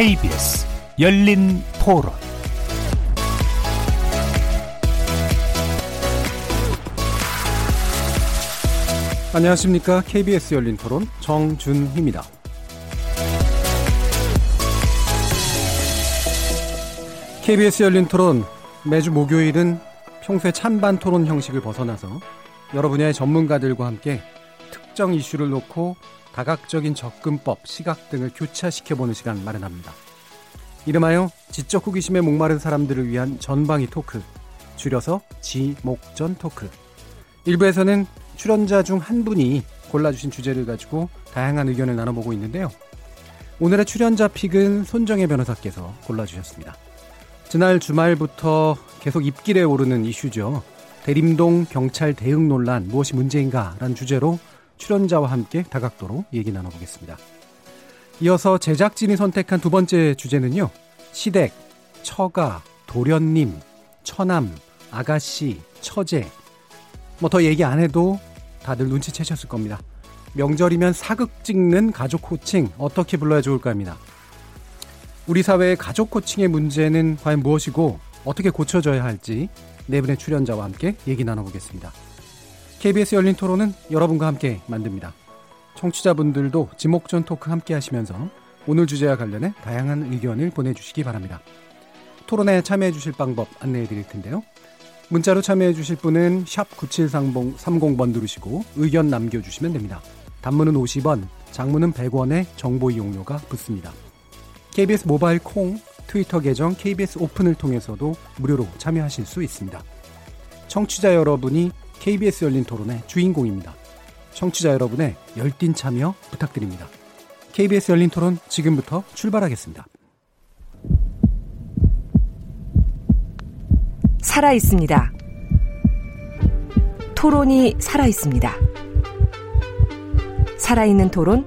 KBS 열린 토론 안녕하십니까. KBS 열린 토론 정준희입니다. KBS 열린 토론 매주 목요일은 평소의 찬반 토론 형식을 벗어나서 여러 분야의 전문가들과 함께 특정 이슈를 놓고 다각적인 접근법, 시각 등을 교차시켜보는 시간 마련합니다. 이름하여 지적 호기심에 목마른 사람들을 위한 전방위 토크, 줄여서 지목전 토크. 일부에서는 출연자 중 한 분이 골라주신 주제를 가지고 다양한 의견을 나눠보고 있는데요. 오늘의 출연자 픽은 손정혜 변호사께서 골라주셨습니다. 지난 주말부터 계속 입길에 오르는 이슈죠. 대림동 경찰 대응 논란 무엇이 문제인가? 라는 주제로 출연자와 함께 다각도로 얘기 나눠보겠습니다. 이어서 제작진이 선택한 두 번째 주제는요. 시댁, 처가, 도련님, 처남, 아가씨, 처제. 뭐 더 얘기 안 해도 다들 눈치채셨을 겁니다. 명절이면 사극 찍는 가족 호칭 어떻게 불러야 좋을까 합니다. 우리 사회의 가족 호칭의 문제는 과연 무엇이고 어떻게 고쳐져야 할지 네 분의 출연자와 함께 얘기 나눠보겠습니다. KBS 열린 토론은 여러분과 함께 만듭니다. 청취자분들도 지목전 토크 함께 하시면서 오늘 주제와 관련해 다양한 의견을 보내주시기 바랍니다. 토론에 참여해 주실 방법 안내해 드릴 텐데요. 문자로 참여해 주실 분은 9730번 누르시고 의견 남겨주시면 됩니다. 단문은 50원, 장문은 100원의 정보 이용료가 붙습니다. KBS 모바일 콩, 트위터 계정 KBS 오픈을 통해서도 무료로 참여하실 수 있습니다. 청취자 여러분이 KBS 열린 토론의 주인공입니다. 청취자 여러분의 열띤 참여 부탁드립니다. KBS 열린 토론 지금부터 출발하겠습니다. 살아 있습니다. 토론이 살아 있습니다. 살아있는 토론,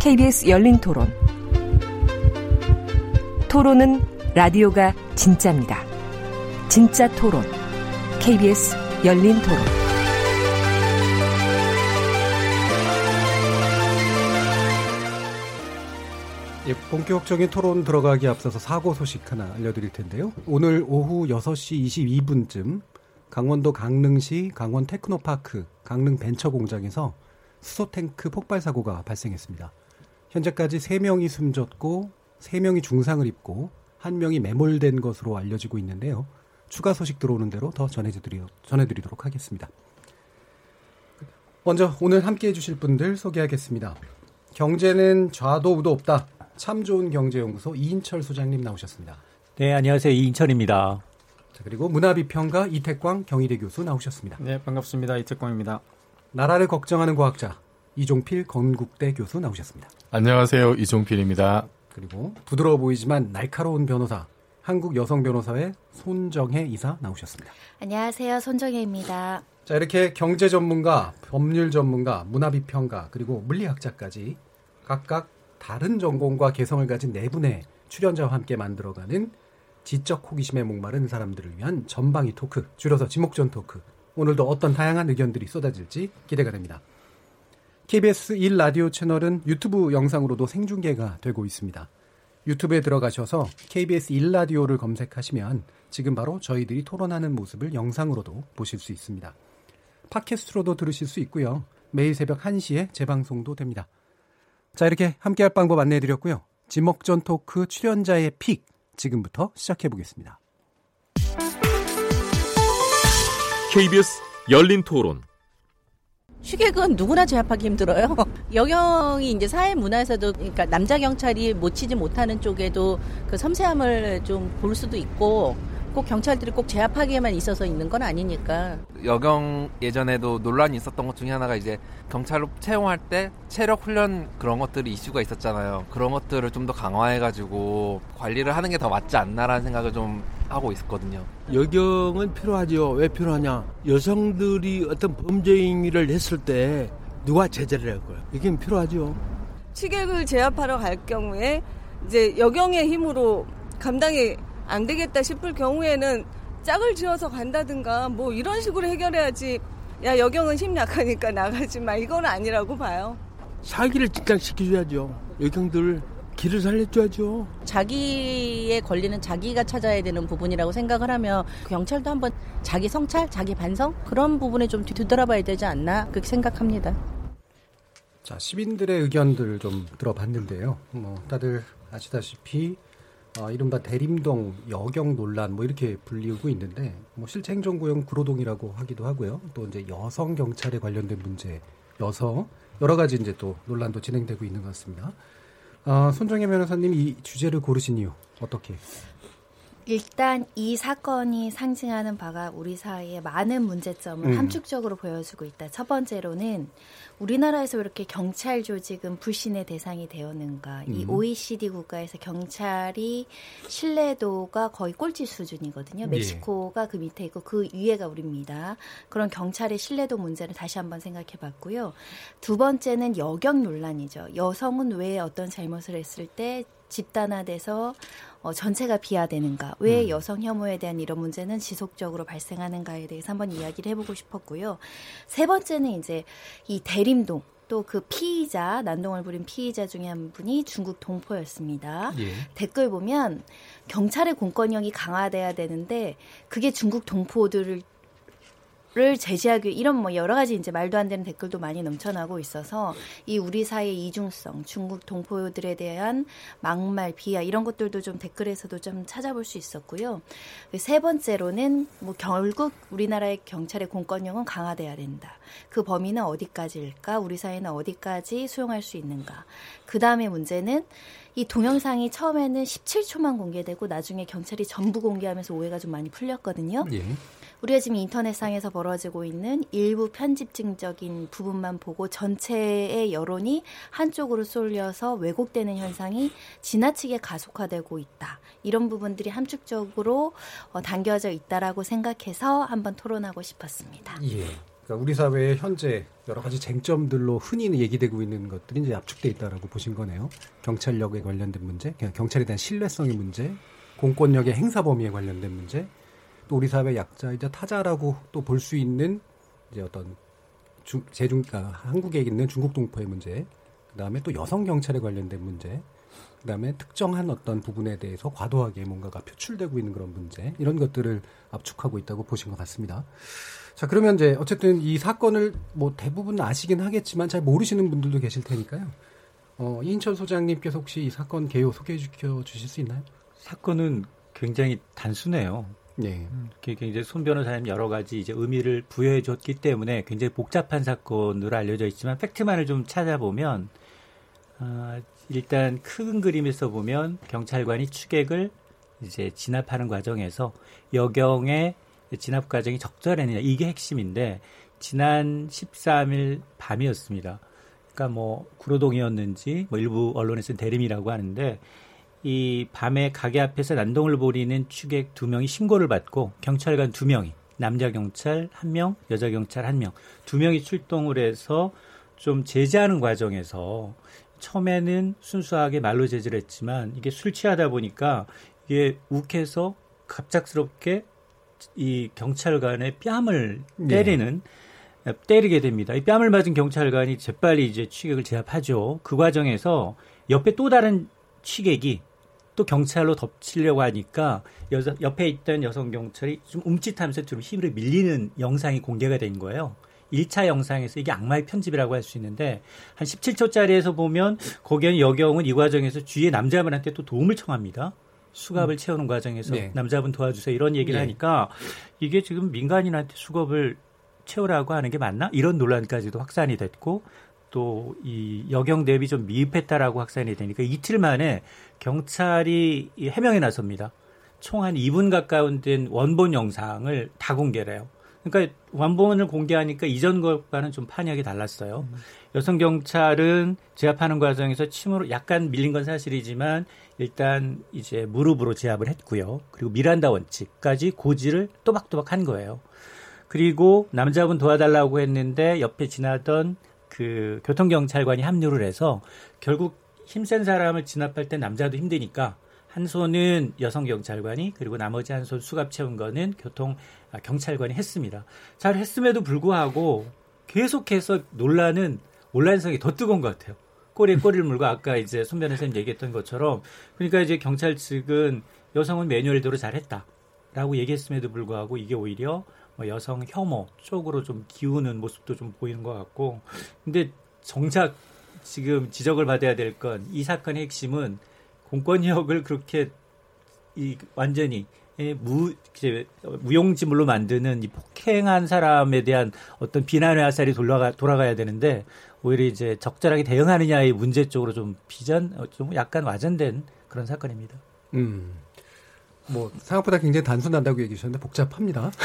KBS 열린 토론. 토론은 라디오가 진짜입니다. 진짜 토론, KBS 열린 토론. 본격적인 토론 들어가기 앞서서 사고 소식 하나 알려드릴 텐데요. 오늘 오후 6시 22분쯤 강원도 강릉시 강원 테크노파크 강릉 벤처공장에서 수소탱크 폭발 사고가 발생했습니다. 현재까지 3명이 숨졌고 3명이 중상을 입고 1명이 매몰된 것으로 알려지고 있는데요. 추가 소식 들어오는 대로 더 전해드리, 전해드리도록 하겠습니다. 먼저 오늘 함께 해주실 분들 소개하겠습니다. 경제는 좌도 우도 없다. 참 좋은 경제연구소 이인철 소장님 나오셨습니다. 네, 안녕하세요. 이인철입니다. 자, 그리고 문화비평가 이태광 경희대 교수 나오셨습니다. 네, 반갑습니다. 이태광입니다. 나라를 걱정하는 과학자 이종필 건국대 교수 나오셨습니다. 안녕하세요. 이종필입니다. 그리고 부드러워 보이지만 날카로운 변호사 한국 여성 변호사의 손정혜 이사 나오셨습니다. 안녕하세요. 손정혜입니다. 자, 이렇게 경제 전문가, 법률 전문가, 문화 비평가, 그리고 물리학자까지 각각 다른 전공과 개성을 가진 네 분의 출연자와 함께 만들어가는 지적 호기심에 목마른 사람들을 위한 전방위 토크, 줄여서 지목전 토크. 오늘도 어떤 다양한 의견들이 쏟아질지 기대가 됩니다. KBS 1 라디오 채널은 유튜브 영상으로도 생중계가 되고 있습니다. 유튜브에 들어가셔서 KBS 1 라디오를 검색하시면 지금 바로 저희들이 토론하는 모습을 영상으로도 보실 수 있습니다. 팟캐스트로도 들으실 수 있고요. 매일 새벽 1시에 재방송도 됩니다. 자, 이렇게 함께할 방법 안내해 드렸고요. 지목전 토크 출연자의 픽 지금부터 시작해 보겠습니다. KBS 열린 토론. 휴객은 누구나 제압하기 힘들어요. 여경이 이제 사회 문화에서도 그러니까 남자 경찰이 못 치지 못하는 쪽에도 그 섬세함을 좀 볼 수도 있고 꼭 경찰들이 꼭 제압하기에만 있어서 있는 건 아니니까. 여경 예전에도 논란이 있었던 것 중에 하나가 이제 경찰로 채용할 때 체력 훈련 그런 것들이 이슈가 있었잖아요. 그런 것들을 좀 더 강화해가지고 관리를 하는 게 더 맞지 않나라는 생각을 좀 하고 있었거든요. 여경은 필요하죠. 왜 필요하냐? 여성들이 어떤 범죄 행위를 했을 때 누가 제재를 할 거야? 이게 필요하죠. 취객을 제압하러 갈 경우에 이제 여경의 힘으로 감당이 안 되겠다 싶을 경우에는 짝을 지어서 간다든가 뭐 이런 식으로 해결해야지 야 여경은 힘 약하니까 나가지 마 이건 아니라고 봐요. 사기를 직장시켜줘야죠. 여경들 길을 살려줘야죠. 자기의 권리는 자기가 찾아야 되는 부분이라고 생각을 하면 경찰도 한번 자기 성찰, 자기 반성 그런 부분에 좀 뒤돌아봐야 되지 않나 그렇게 생각합니다. 자, 시민들의 의견들 좀 들어봤는데요. 뭐 다들 아시다시피 어, 이른바 대림동 여경 논란 뭐 이렇게 불리우고 있는데 뭐 실제 행정구역 구로동이라고 하기도 하고요. 또 이제 여성 경찰에 관련된 문제, 여성 여러 가지 이제 또 논란도 진행되고 있는 것 같습니다. 어, 손정혜 변호사님 이 주제를 고르신 이유 어떻게? 일단 이 사건이 상징하는 바가 우리 사회의 많은 문제점을 음. 함축적으로 보여주고 있다. 첫 번째로는 우리나라에서 왜 이렇게 경찰 조직은 불신의 대상이 되었는가. 이 음. OECD 국가에서 경찰이 신뢰도가 거의 꼴찌 수준이거든요. 예. 멕시코가 그 밑에 있고 그 위에가 우리입니다. 그런 경찰의 신뢰도 문제를 다시 한번 생각해 봤고요. 두 번째는 여경 논란이죠. 여성은 왜 어떤 잘못을 했을 때 집단화돼서 어, 전체가 비하되는가? 왜 음. 여성 혐오에 대한 이런 문제는 지속적으로 발생하는가에 대해서 한번 이야기를 해보고 싶었고요. 세 번째는 이제 이 대림동 또 그 피의자 난동을 부린 피의자 중에 한 분이 중국 동포였습니다. 예. 댓글 보면 경찰의 공권력이 강화돼야 되는데 그게 중국 동포들을 를 제지하기 위해 이런 뭐 여러 가지 이제 말도 안 되는 댓글도 많이 넘쳐나고 있어서 이 우리 사회의 이중성, 중국 동포들에 대한 막말, 비하 이런 것들도 좀 댓글에서도 좀 찾아볼 수 있었고요. 세 번째로는 뭐 결국 우리나라의 경찰의 공권력은 강화돼야 된다. 그 범위는 어디까지일까? 우리 사회는 어디까지 수용할 수 있는가? 그 다음에 문제는 이 동영상이 처음에는 17초만 공개되고 나중에 경찰이 전부 공개하면서 오해가 좀 많이 풀렸거든요. 예. 우리가 지금 인터넷상에서 벌어지고 있는 일부 편집증적인 부분만 보고 전체의 여론이 한쪽으로 쏠려서 왜곡되는 현상이 지나치게 가속화되고 있다. 이런 부분들이 함축적으로 어, 담겨져 있다라고 생각해서 한번 토론하고 싶었습니다. 예. 그러니까 우리 사회의 현재 여러 가지 쟁점들로 흔히 얘기되고 있는 것들이 이제 압축돼 있다라고 보신 거네요. 경찰력에 관련된 문제, 그냥 경찰에 대한 신뢰성의 문제, 공권력의 행사 범위에 관련된 문제, 또 우리 사회 약자이자 타자라고 또 볼 수 있는 이제 어떤 중, 제중, 아, 한국에 있는 중국 동포의 문제, 그 다음에 또 여성 경찰에 관련된 문제, 그 다음에 특정한 어떤 부분에 대해서 과도하게 뭔가가 표출되고 있는 그런 문제, 이런 것들을 압축하고 있다고 보신 것 같습니다. 자, 그러면 이제 어쨌든 이 사건을 뭐 대부분 아시긴 하겠지만 잘 모르시는 분들도 계실 테니까요. 어, 이인철 소장님께서 혹시 이 사건 개요 소개해 주실 수 있나요? 사건은 굉장히 단순해요. 네. 이게 이제 손 변호사님 여러 가지 이제 의미를 부여해 줬기 때문에 굉장히 복잡한 사건으로 알려져 있지만 팩트만을 좀 찾아보면 아, 일단 큰 그림에서 보면 경찰관이 추객을 이제 진압하는 과정에서 여경의 진압 과정이 적절했느냐 이게 핵심인데 지난 13일 밤이었습니다. 그러니까 뭐 구로동이었는지 뭐 일부 언론에서는 대림이라고 하는데 이 밤에 가게 앞에서 난동을 벌이는 추객 두 명이 신고를 받고 경찰관 두 명이 남자 경찰 한 명, 여자 경찰 한 명, 두 명이 출동을 해서 좀 제재하는 과정에서 처음에는 순수하게 말로 제지를 했지만 이게 술 취하다 보니까 이게 욱해서 갑작스럽게 이 경찰관의 뺨을 때리는 때리게 됩니다. 이 뺨을 맞은 경찰관이 재빨리 이제 취객을 제압하죠. 그 과정에서 옆에 또 다른 취객이 또 경찰로 덮치려고 하니까 여자, 옆에 있던 여성 경찰이 좀 움찔하면서 좀 힘으로 밀리는 영상이 공개가 된 거예요. 1차 영상에서 이게 악마의 편집이라고 할 수 있는데 한 17초짜리에서 보면 거기에는 여경은 이 과정에서 주위의 남자분한테 또 도움을 청합니다. 수갑을 채우는 과정에서 네. 남자분 도와주세요 이런 얘기를 네. 하니까 이게 지금 민간인한테 수갑을 채우라고 하는 게 맞나? 이런 논란까지도 확산이 됐고 또 이 여경 대비 좀 미흡했다라고 확산이 되니까 이틀 만에 경찰이 이 해명에 나섭니다. 총 한 2분 가까운 된 원본 영상을 다 공개를 해요. 그러니까 원본을 공개하니까 이전 것과는 좀 판약이 달랐어요. 여성 경찰은 제압하는 과정에서 침으로 약간 밀린 건 사실이지만 일단 이제 무릎으로 제압을 했고요. 그리고 미란다 원칙까지 고지를 또박또박 한 거예요. 그리고 남자분 도와달라고 했는데 옆에 지나던 그 교통경찰관이 합류를 해서 결국 힘센 사람을 진압할 때 남자도 힘드니까 한 손은 여성 경찰관이 그리고 나머지 한 손 수갑 채운 거는 교통 아, 경찰관이 했습니다. 잘 했음에도 불구하고 계속해서 논란은 온라인성이 더 뜨거운 것 같아요. 꼬리에 꼬리를 물고 아까 이제 손 변호사님 얘기했던 것처럼 그러니까 이제 경찰 측은 여성은 매뉴얼대로 잘했다라고 얘기했음에도 불구하고 이게 오히려 뭐 여성 혐오 쪽으로 좀 기우는 모습도 좀 보이는 것 같고 근데 정작 지금 지적을 받아야 될 건 이 사건의 핵심은 공권력을 그렇게 이 완전히 무 이제 무용지물로 만드는 이 폭행한 사람에 대한 어떤 비난의 화살이 돌아가 돌아가야 되는데 오히려 이제 적절하게 대응하느냐의 문제 쪽으로 좀 비전 좀 약간 와전된 그런 사건입니다. 음. 뭐 생각보다 굉장히 단순하다고 얘기 주셨는데 복잡합니다.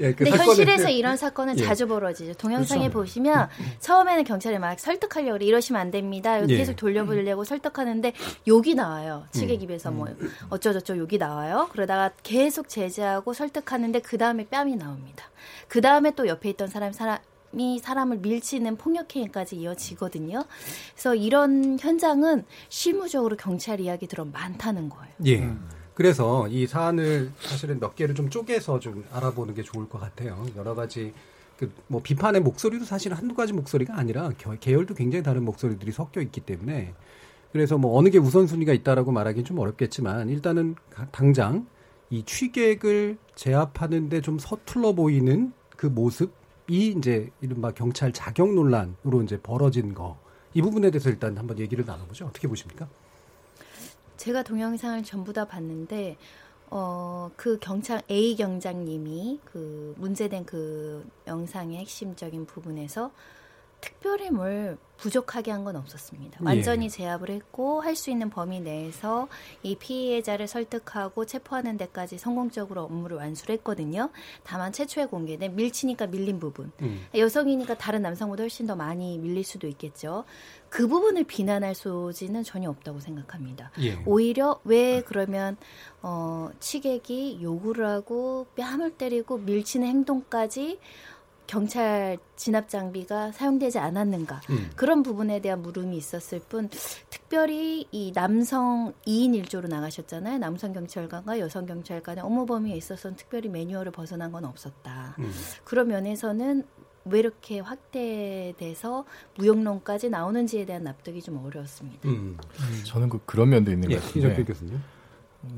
예, 그 근데 현실에서 이런 사건은 예. 자주 벌어지죠. 동영상에 그렇죠. 보시면 음. 처음에는 경찰이 막 설득하려고 그래. 이러시면 안 됩니다. 예. 계속 돌려보려고 설득하는데 욕이 나와요. 측의 입에서 뭐 음. 어쩌저쩌 욕이 나와요. 그러다가 계속 제재하고 설득하는데 그 다음에 뺨이 나옵니다. 그 다음에 또 옆에 있던 사람 사람 사람이 사람을 밀치는 폭력행위까지 이어지거든요. 그래서 이런 현장은 실무적으로 경찰 이야기 들어 많다는 거예요. 예. 그래서 이 사안을 사실은 몇 개를 좀 쪼개서 좀 알아보는 게 좋을 것 같아요. 여러 가지 그 뭐 비판의 목소리도 사실 한두 가지 목소리가 아니라 계열도 굉장히 다른 목소리들이 섞여 있기 때문에 그래서 뭐 어느 게 우선순위가 있다라고 말하기는 좀 어렵겠지만 일단은 당장 이 취객을 제압하는데 좀 서툴러 보이는 그 모습 이 이제 이른바 경찰 자격 논란으로 이제 벌어진 거 이 부분에 대해서 일단 한번 얘기를 나눠보죠. 어떻게 보십니까? 제가 동영상을 전부 다 봤는데 어, 그 경찰 A 경장님이 그 문제된 그 영상의 핵심적인 부분에서 특별히 뭘 부족하게 한 건 없었습니다. 완전히 예. 제압을 했고 할 수 있는 범위 내에서 이 피해자를 설득하고 체포하는 데까지 성공적으로 업무를 완수를 했거든요. 다만 최초에 공개된 밀치니까 밀린 부분. 음. 여성이니까 다른 남성보다 훨씬 더 많이 밀릴 수도 있겠죠. 그 부분을 비난할 소지는 전혀 없다고 생각합니다. 예. 오히려 왜 그러면 어 치객이 요구를 하고 뺨을 때리고 밀치는 행동까지 경찰 진압 장비가 사용되지 않았는가 음. 그런 부분에 대한 물음이 있었을 뿐 특별히 이 남성 2인 1조로 나가셨잖아요 남성 경찰관과 여성 경찰관의 업무 범위에 있어서는 특별히 매뉴얼을 벗어난 건 없었다 음. 그런 면에서는 왜 이렇게 확대돼서 무용론까지 나오는지에 대한 납득이 좀 어려웠습니다. 음. 저는 그 그런 면도 있는 예, 것 같은데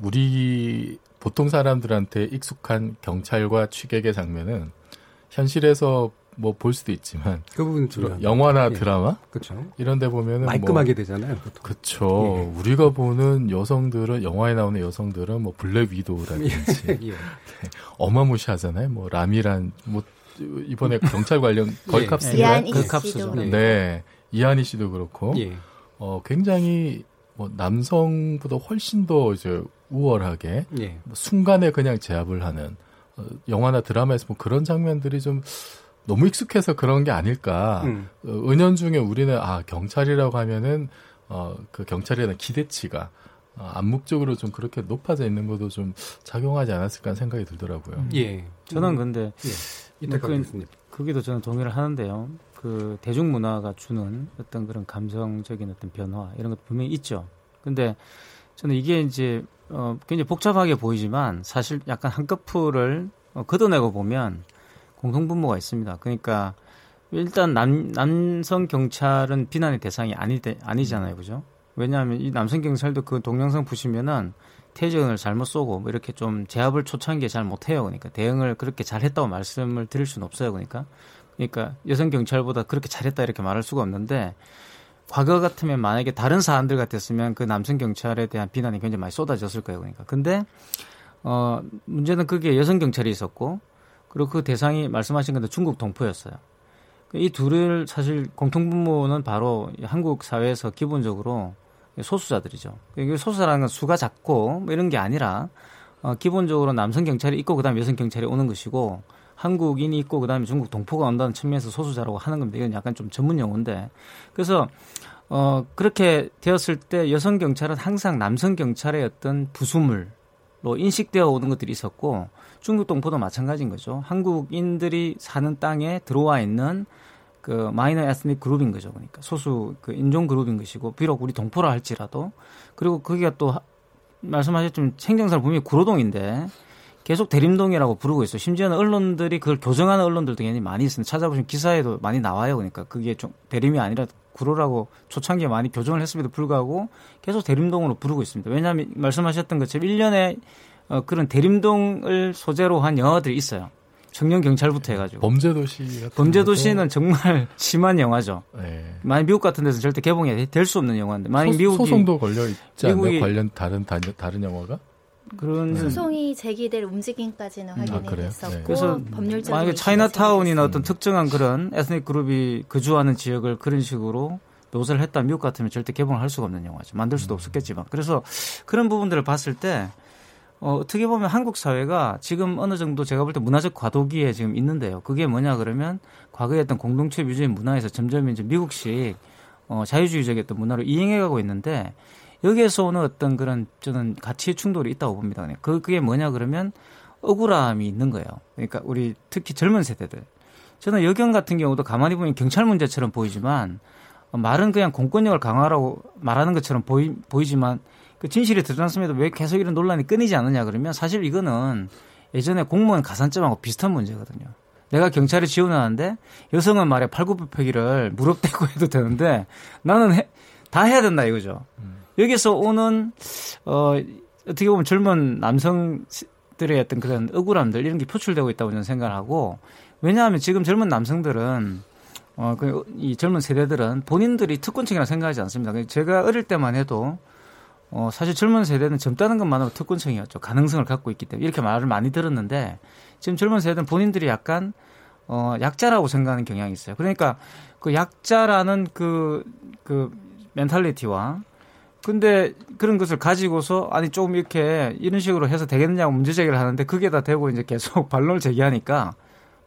우리 보통 사람들한테 익숙한 경찰과 취객의 장면은 현실에서 뭐 볼 수도 있지만 그 부분 주로 영화나 예. 드라마 그렇죠. 이런 데 보면은 뭐 말끔하게 뭐, 되잖아요. 그렇죠. 예. 우리가 보는 여성들은 영화에 나오는 여성들은 뭐 블랙 위도우라든지 예. 네. 어마무시하잖아요. 뭐 라미란 뭐 이번에 경찰 관련 걸캅스 이한희 씨도 네. 이한희 씨도 그렇고 예. 어 굉장히 뭐 남성보다 훨씬 더 이제 우월하게 예. 뭐 순간에 그냥 제압을 하는 어, 영화나 드라마에서 뭐 그런 장면들이 좀 너무 익숙해서 그런 게 아닐까. 음. 어, 은연중에 우리는 아 경찰이라고 하면은 어 그 경찰에 대한 기대치가 어, 암묵적으로 좀 그렇게 높아져 있는 것도 좀 작용하지 않았을까 하는 생각이 들더라고요. 음. 예. 저는 근데 예. 그, 거기도 저는 동의를 하는데요. 그 대중문화가 주는 어떤 그런 감성적인 어떤 변화 이런 것도 분명히 있죠. 근데 저는 이게 이제 어, 굉장히 복잡하게 보이지만 사실 약간 한꺼풀을 어, 걷어내고 보면 공통분모가 있습니다. 그러니까 일단 남, 남성 경찰은 비난의 대상이 아니, 아니잖아요. 그죠? 왜냐하면 이 남성 경찰도 그 동영상 보시면은 태전을 잘못 쏘고 뭐 이렇게 좀 제압을 초창기에 잘 못해요. 그러니까 대응을 그렇게 잘했다고 말씀을 드릴 수는 없어요. 그러니까 그러니까 여성 경찰보다 그렇게 잘했다 이렇게 말할 수가 없는데 과거 같으면 만약에 다른 사안들 같았으면 그 남성 경찰에 대한 비난이 굉장히 많이 쏟아졌을 거예요. 그러니까. 근데 어 문제는 그게 여성 경찰이 있었고 그리고 그 대상이 말씀하신 건데 중국 동포였어요. 이 둘을 사실 공통분모는 바로 한국 사회에서 기본적으로 소수자들이죠. 이게 소수라는 건 수가 작고 뭐 이런 게 아니라 어, 기본적으로 남성 경찰이 있고 그다음에 여성 경찰이 오는 것이고 한국인이 있고 그다음에 중국 동포가 온다는 측면에서 소수자라고 하는 겁니다. 이건 약간 좀 전문 용어인데 그래서 어 그렇게 되었을 때 여성 경찰은 항상 남성 경찰의 어떤 부수물 로 인식되어 오는 것들이 있었고 중국 동포도 마찬가지인 거죠. 한국인들이 사는 땅에 들어와 있는 그 마이너 에스닉 그룹인 거죠. 그러니까 소수 그 인종 그룹인 것이고 비록 우리 동포라 할지라도 그리고 그게 또 말씀하셨지만 생경사를 분명히 구로동인데 계속 대림동이라고 부르고 있어요. 심지어는 언론들이 그걸 교정하는 언론들도 굉장히 많이 있습니다. 찾아보시면 기사에도 많이 나와요. 그러니까 그게 좀 대림이 아니라 구로라고 초창기에 많이 교정을 했음에도 불구하고 계속 대림동으로 부르고 있습니다. 왜냐하면 말씀하셨던 것처럼 1년에 어, 그런 대림동을 소재로 한 영화들이 있어요. 청년 경찰부터 해가지고 범죄도시 범죄도시는 정말 심한 영화죠. 네. 만약 미국 같은 데서 절대 개봉이 될 수 없는 영화인데 만약 소, 미국이 소송도 걸려 있지 않나요? 관련 다른 다른 영화가? 그런 네. 소송이 제기될 움직임까지는 음. 확인이 아, 됐었고 네. 그래서 법률적 만약에 차이나타운이나 어떤 특정한 그런 에스닉 그룹이 거주하는 지역을 그런 식으로 묘사를 했다 미국 같으면 절대 개봉을 할 수가 없는 영화죠. 만들 수도 음. 없었겠지만 그래서 그런 부분들을 봤을 때 어, 어떻게 보면 한국 사회가 지금 어느 정도 제가 볼 때 문화적 과도기에 지금 있는데요. 그게 뭐냐 그러면 과거에 어떤 공동체 위주의 문화에서 점점 이제 미국식 어, 자유주의적이었던 문화로 이행해가고 있는데 여기에서 오는 어떤 그런 저는 가치 충돌이 있다고 봅니다. 그 그게 뭐냐 그러면 억울함이 있는 거예요. 그러니까 우리 특히 젊은 세대들. 저는 여경 같은 경우도 가만히 보면 경찰 문제처럼 보이지만 말은 그냥 공권력을 강화하라고 말하는 것처럼 보이, 보이지만 그 진실이 드러났음에도 왜 계속 이런 논란이 끊이지 않느냐 그러면 사실 이거는 예전에 공무원 가산점하고 비슷한 문제거든요. 내가 경찰에 지원하는데 여성은 말에 팔굽혀펴기를 무릎 대고 해도 되는데 나는 해, 다 해야 된다 이거죠. 음. 여기서 오는 어 어떻게 보면 젊은 남성들의 어떤 그런 억울함들 이런 게 표출되고 있다고 저는 생각을 하고 왜냐하면 지금 젊은 남성들은 어, 그, 이 젊은 세대들은 본인들이 특권층이라 생각하지 않습니다. 제가 어릴 때만 해도 어, 사실 젊은 세대는 젊다는 것만으로 특권층이었죠. 가능성을 갖고 있기 때문에 이렇게 말을 많이 들었는데 지금 젊은 세대는 본인들이 약간 어, 약자라고 생각하는 경향이 있어요. 그러니까 그 약자라는 그, 그 멘탈리티와 근데 그런 것을 가지고서 아니 조금 이렇게 이런 식으로 해서 되겠느냐고 문제 제기를 하는데 그게 다 되고 이제 계속 반론을 제기하니까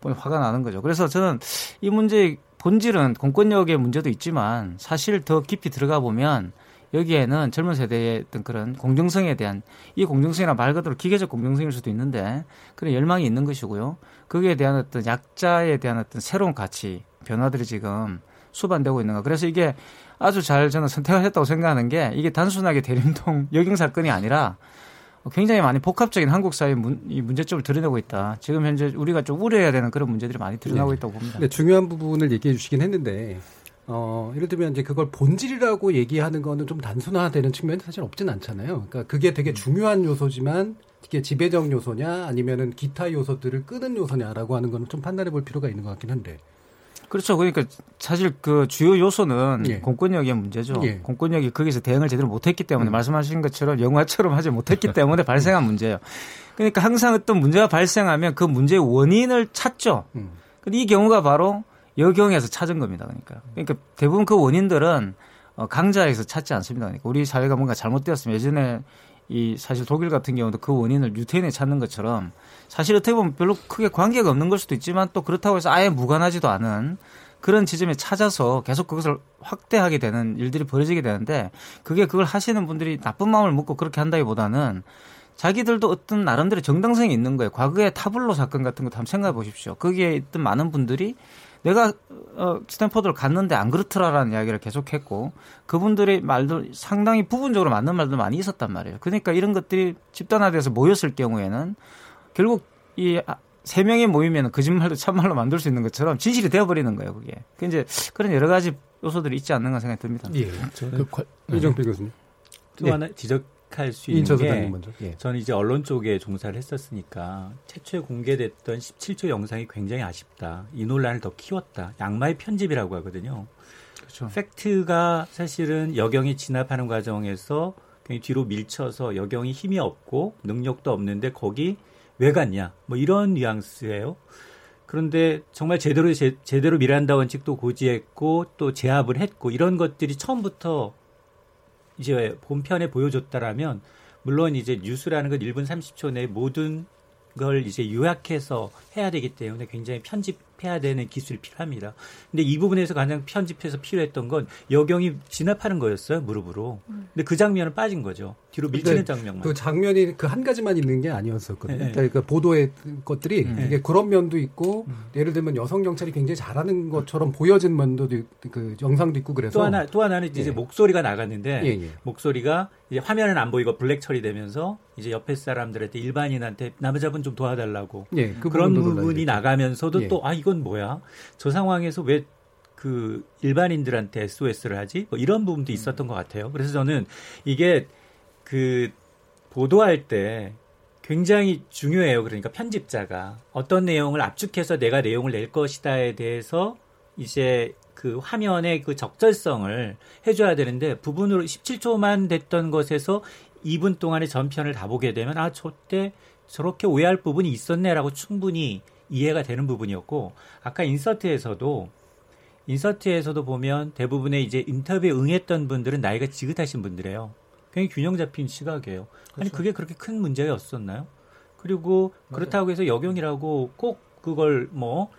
뭐 화가 나는 거죠. 그래서 저는 이 문제의 본질은 공권력의 문제도 있지만 사실 더 깊이 들어가 보면 여기에는 젊은 세대의 어떤 그런 공정성에 대한 이 공정성이란 말 그대로 기계적 공정성일 수도 있는데 그런 열망이 있는 것이고요. 거기에 대한 어떤 약자에 대한 어떤 새로운 가치 변화들이 지금 수반되고 있는 거. 그래서 이게 아주 잘 저는 선택을 했다고 생각하는 게 이게 단순하게 대림동 여경 사건이 아니라 굉장히 많이 복합적인 한국 사회 문, 이 문제점을 드러내고 있다. 지금 현재 우리가 좀 우려해야 되는 그런 문제들이 많이 드러나고 네. 있다고 봅니다. 네, 중요한 부분을 얘기해 주시긴 했는데 어, 예를 들면 이제 그걸 본질이라고 얘기하는 거는 좀 단순화되는 측면이 사실 없진 않잖아요. 그러니까 그게 되게 중요한 요소지만 이게 지배적 요소냐 아니면은 기타 요소들을 끄는 요소냐라고 하는 거는 좀 판단해 볼 필요가 있는 것 같긴 한데. 그렇죠. 그러니까 사실 그 주요 요소는 예. 공권력의 문제죠. 예. 공권력이 거기서 대응을 제대로 못했기 때문에 음. 말씀하신 것처럼 영화처럼 하지 못했기 때문에 발생한 문제예요. 그러니까 항상 어떤 문제가 발생하면 그 문제의 원인을 찾죠. 음. 근데 이 경우가 바로 여경에서 찾은 겁니다. 그러니까. 그러니까 대부분 그 원인들은 어, 강자에서 찾지 않습니다. 그러니까 우리 사회가 뭔가 잘못되었으면 예전에 이 사실 독일 같은 경우도 그 원인을 유태인에 찾는 것처럼 사실 어떻게 보면 별로 크게 관계가 없는 걸 수도 있지만 또 그렇다고 해서 아예 무관하지도 않은 그런 지점에 찾아서 계속 그것을 확대하게 되는 일들이 벌어지게 되는데 그게 그걸 하시는 분들이 나쁜 마음을 먹고 그렇게 한다기보다는 자기들도 어떤 나름대로 정당성이 있는 거예요. 과거의 타블로 사건 같은 것도 한번 생각해 보십시오. 거기에 있던 많은 분들이 내가 어, 스탠퍼드를 갔는데 안 그렇더라라는 이야기를 계속했고 그분들의 말도 상당히 부분적으로 맞는 말도 많이 있었단 말이에요. 그러니까 이런 것들이 집단화돼서 모였을 경우에는 결국 이 세 명이 모이면 거짓말도 참말로 만들 수 있는 것처럼 진실이 되어버리는 거예요, 그게. 그 이제 그런 여러 가지 요소들이 있지 않는가 생각이 듭니다. 예. 저는 그, 이정필 교수님. 또 예. 하나 지적 할 수 있는 게 먼저. 예. 저는 이제 언론 쪽에 종사를 했었으니까 최초에 공개됐던 17초 영상이 굉장히 아쉽다. 이 논란을 더 키웠다. 양마의 편집이라고 하거든요. 그렇죠. 팩트가 사실은 여경이 진압하는 과정에서 굉장히 뒤로 밀쳐서 여경이 힘이 없고 능력도 없는데 거기 왜 갔냐? 뭐 이런 뉘앙스예요. 그런데 정말 제대로 제, 제대로 미란다 원칙도 고지했고 또 제압을 했고 이런 것들이 처음부터 이제 본편에 보여줬다라면 물론 이제 뉴스라는 건 1분 30초 내에 모든 걸 이제 요약해서 해야 되기 때문에 굉장히 편집 편집해야 되는 기술이 필요합니다. 근데 이 부분에서 가장 편집해서 필요했던 건 여경이 진압하는 거였어요 무릎으로. 근데 그 장면은 빠진 거죠. 뒤로 밀치는 장면만. 그 장면이 그 한 가지만 있는 게 아니었었거든요. 네. 그러니까 보도의 것들이 네. 이게 그런 면도 있고 음. 예를 들면 여성 경찰이 굉장히 잘하는 것처럼 보여진 면도 그 영상도 있고 그래서 또 하나 또 하나는 이제 예. 목소리가 나갔는데 예, 예. 목소리가 이제 화면은 안 보이고 블랙 처리되면서 이제 옆에 사람들한테 일반인한테 남자분 좀 도와달라고 예, 그 그런 부분이 나가면서도 예. 또아 이건 뭐야 저 상황에서 왜 그 일반인들한테 SOS를 하지? 뭐 이런 부분도 있었던 것 같아요. 그래서 저는 이게 그 보도할 때 굉장히 중요해요. 그러니까 편집자가 어떤 내용을 압축해서 내가 내용을 낼 것이다에 대해서 이제 그 화면의 그 적절성을 해줘야 되는데 부분으로 17초만 됐던 것에서 2분 동안의 전편을 다 보게 되면 아, 저때 저렇게 오해할 부분이 있었네라고 충분히 이해가 되는 부분이었고 아까 인서트에서도 인서트에서도 보면 대부분의 이제 인터뷰에 응했던 분들은 나이가 지긋하신 분들이에요. 굉장히 균형 잡힌 시각이에요. 그렇죠. 아니 그게 그렇게 큰 문제가 없었나요? 그리고 그렇다고 해서 역용이라고 꼭 그걸 뭐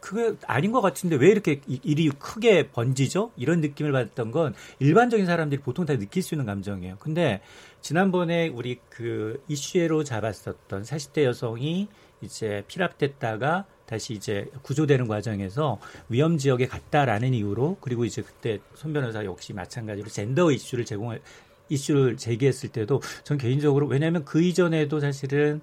그게 아닌 것 같은데 왜 이렇게 일이 크게 번지죠? 이런 느낌을 받았던 건 일반적인 사람들이 보통 다 느낄 수 있는 감정이에요. 근데 지난번에 우리 그 이슈로 잡았었던 40대 여성이 이제 피랍됐다가 다시 이제 구조되는 과정에서 위험 지역에 갔다라는 이유로 그리고 이제 그때 손 변호사 역시 마찬가지로 젠더 이슈를 제공할 이슈를 제기했을 때도 전 개인적으로 왜냐하면 그 이전에도 사실은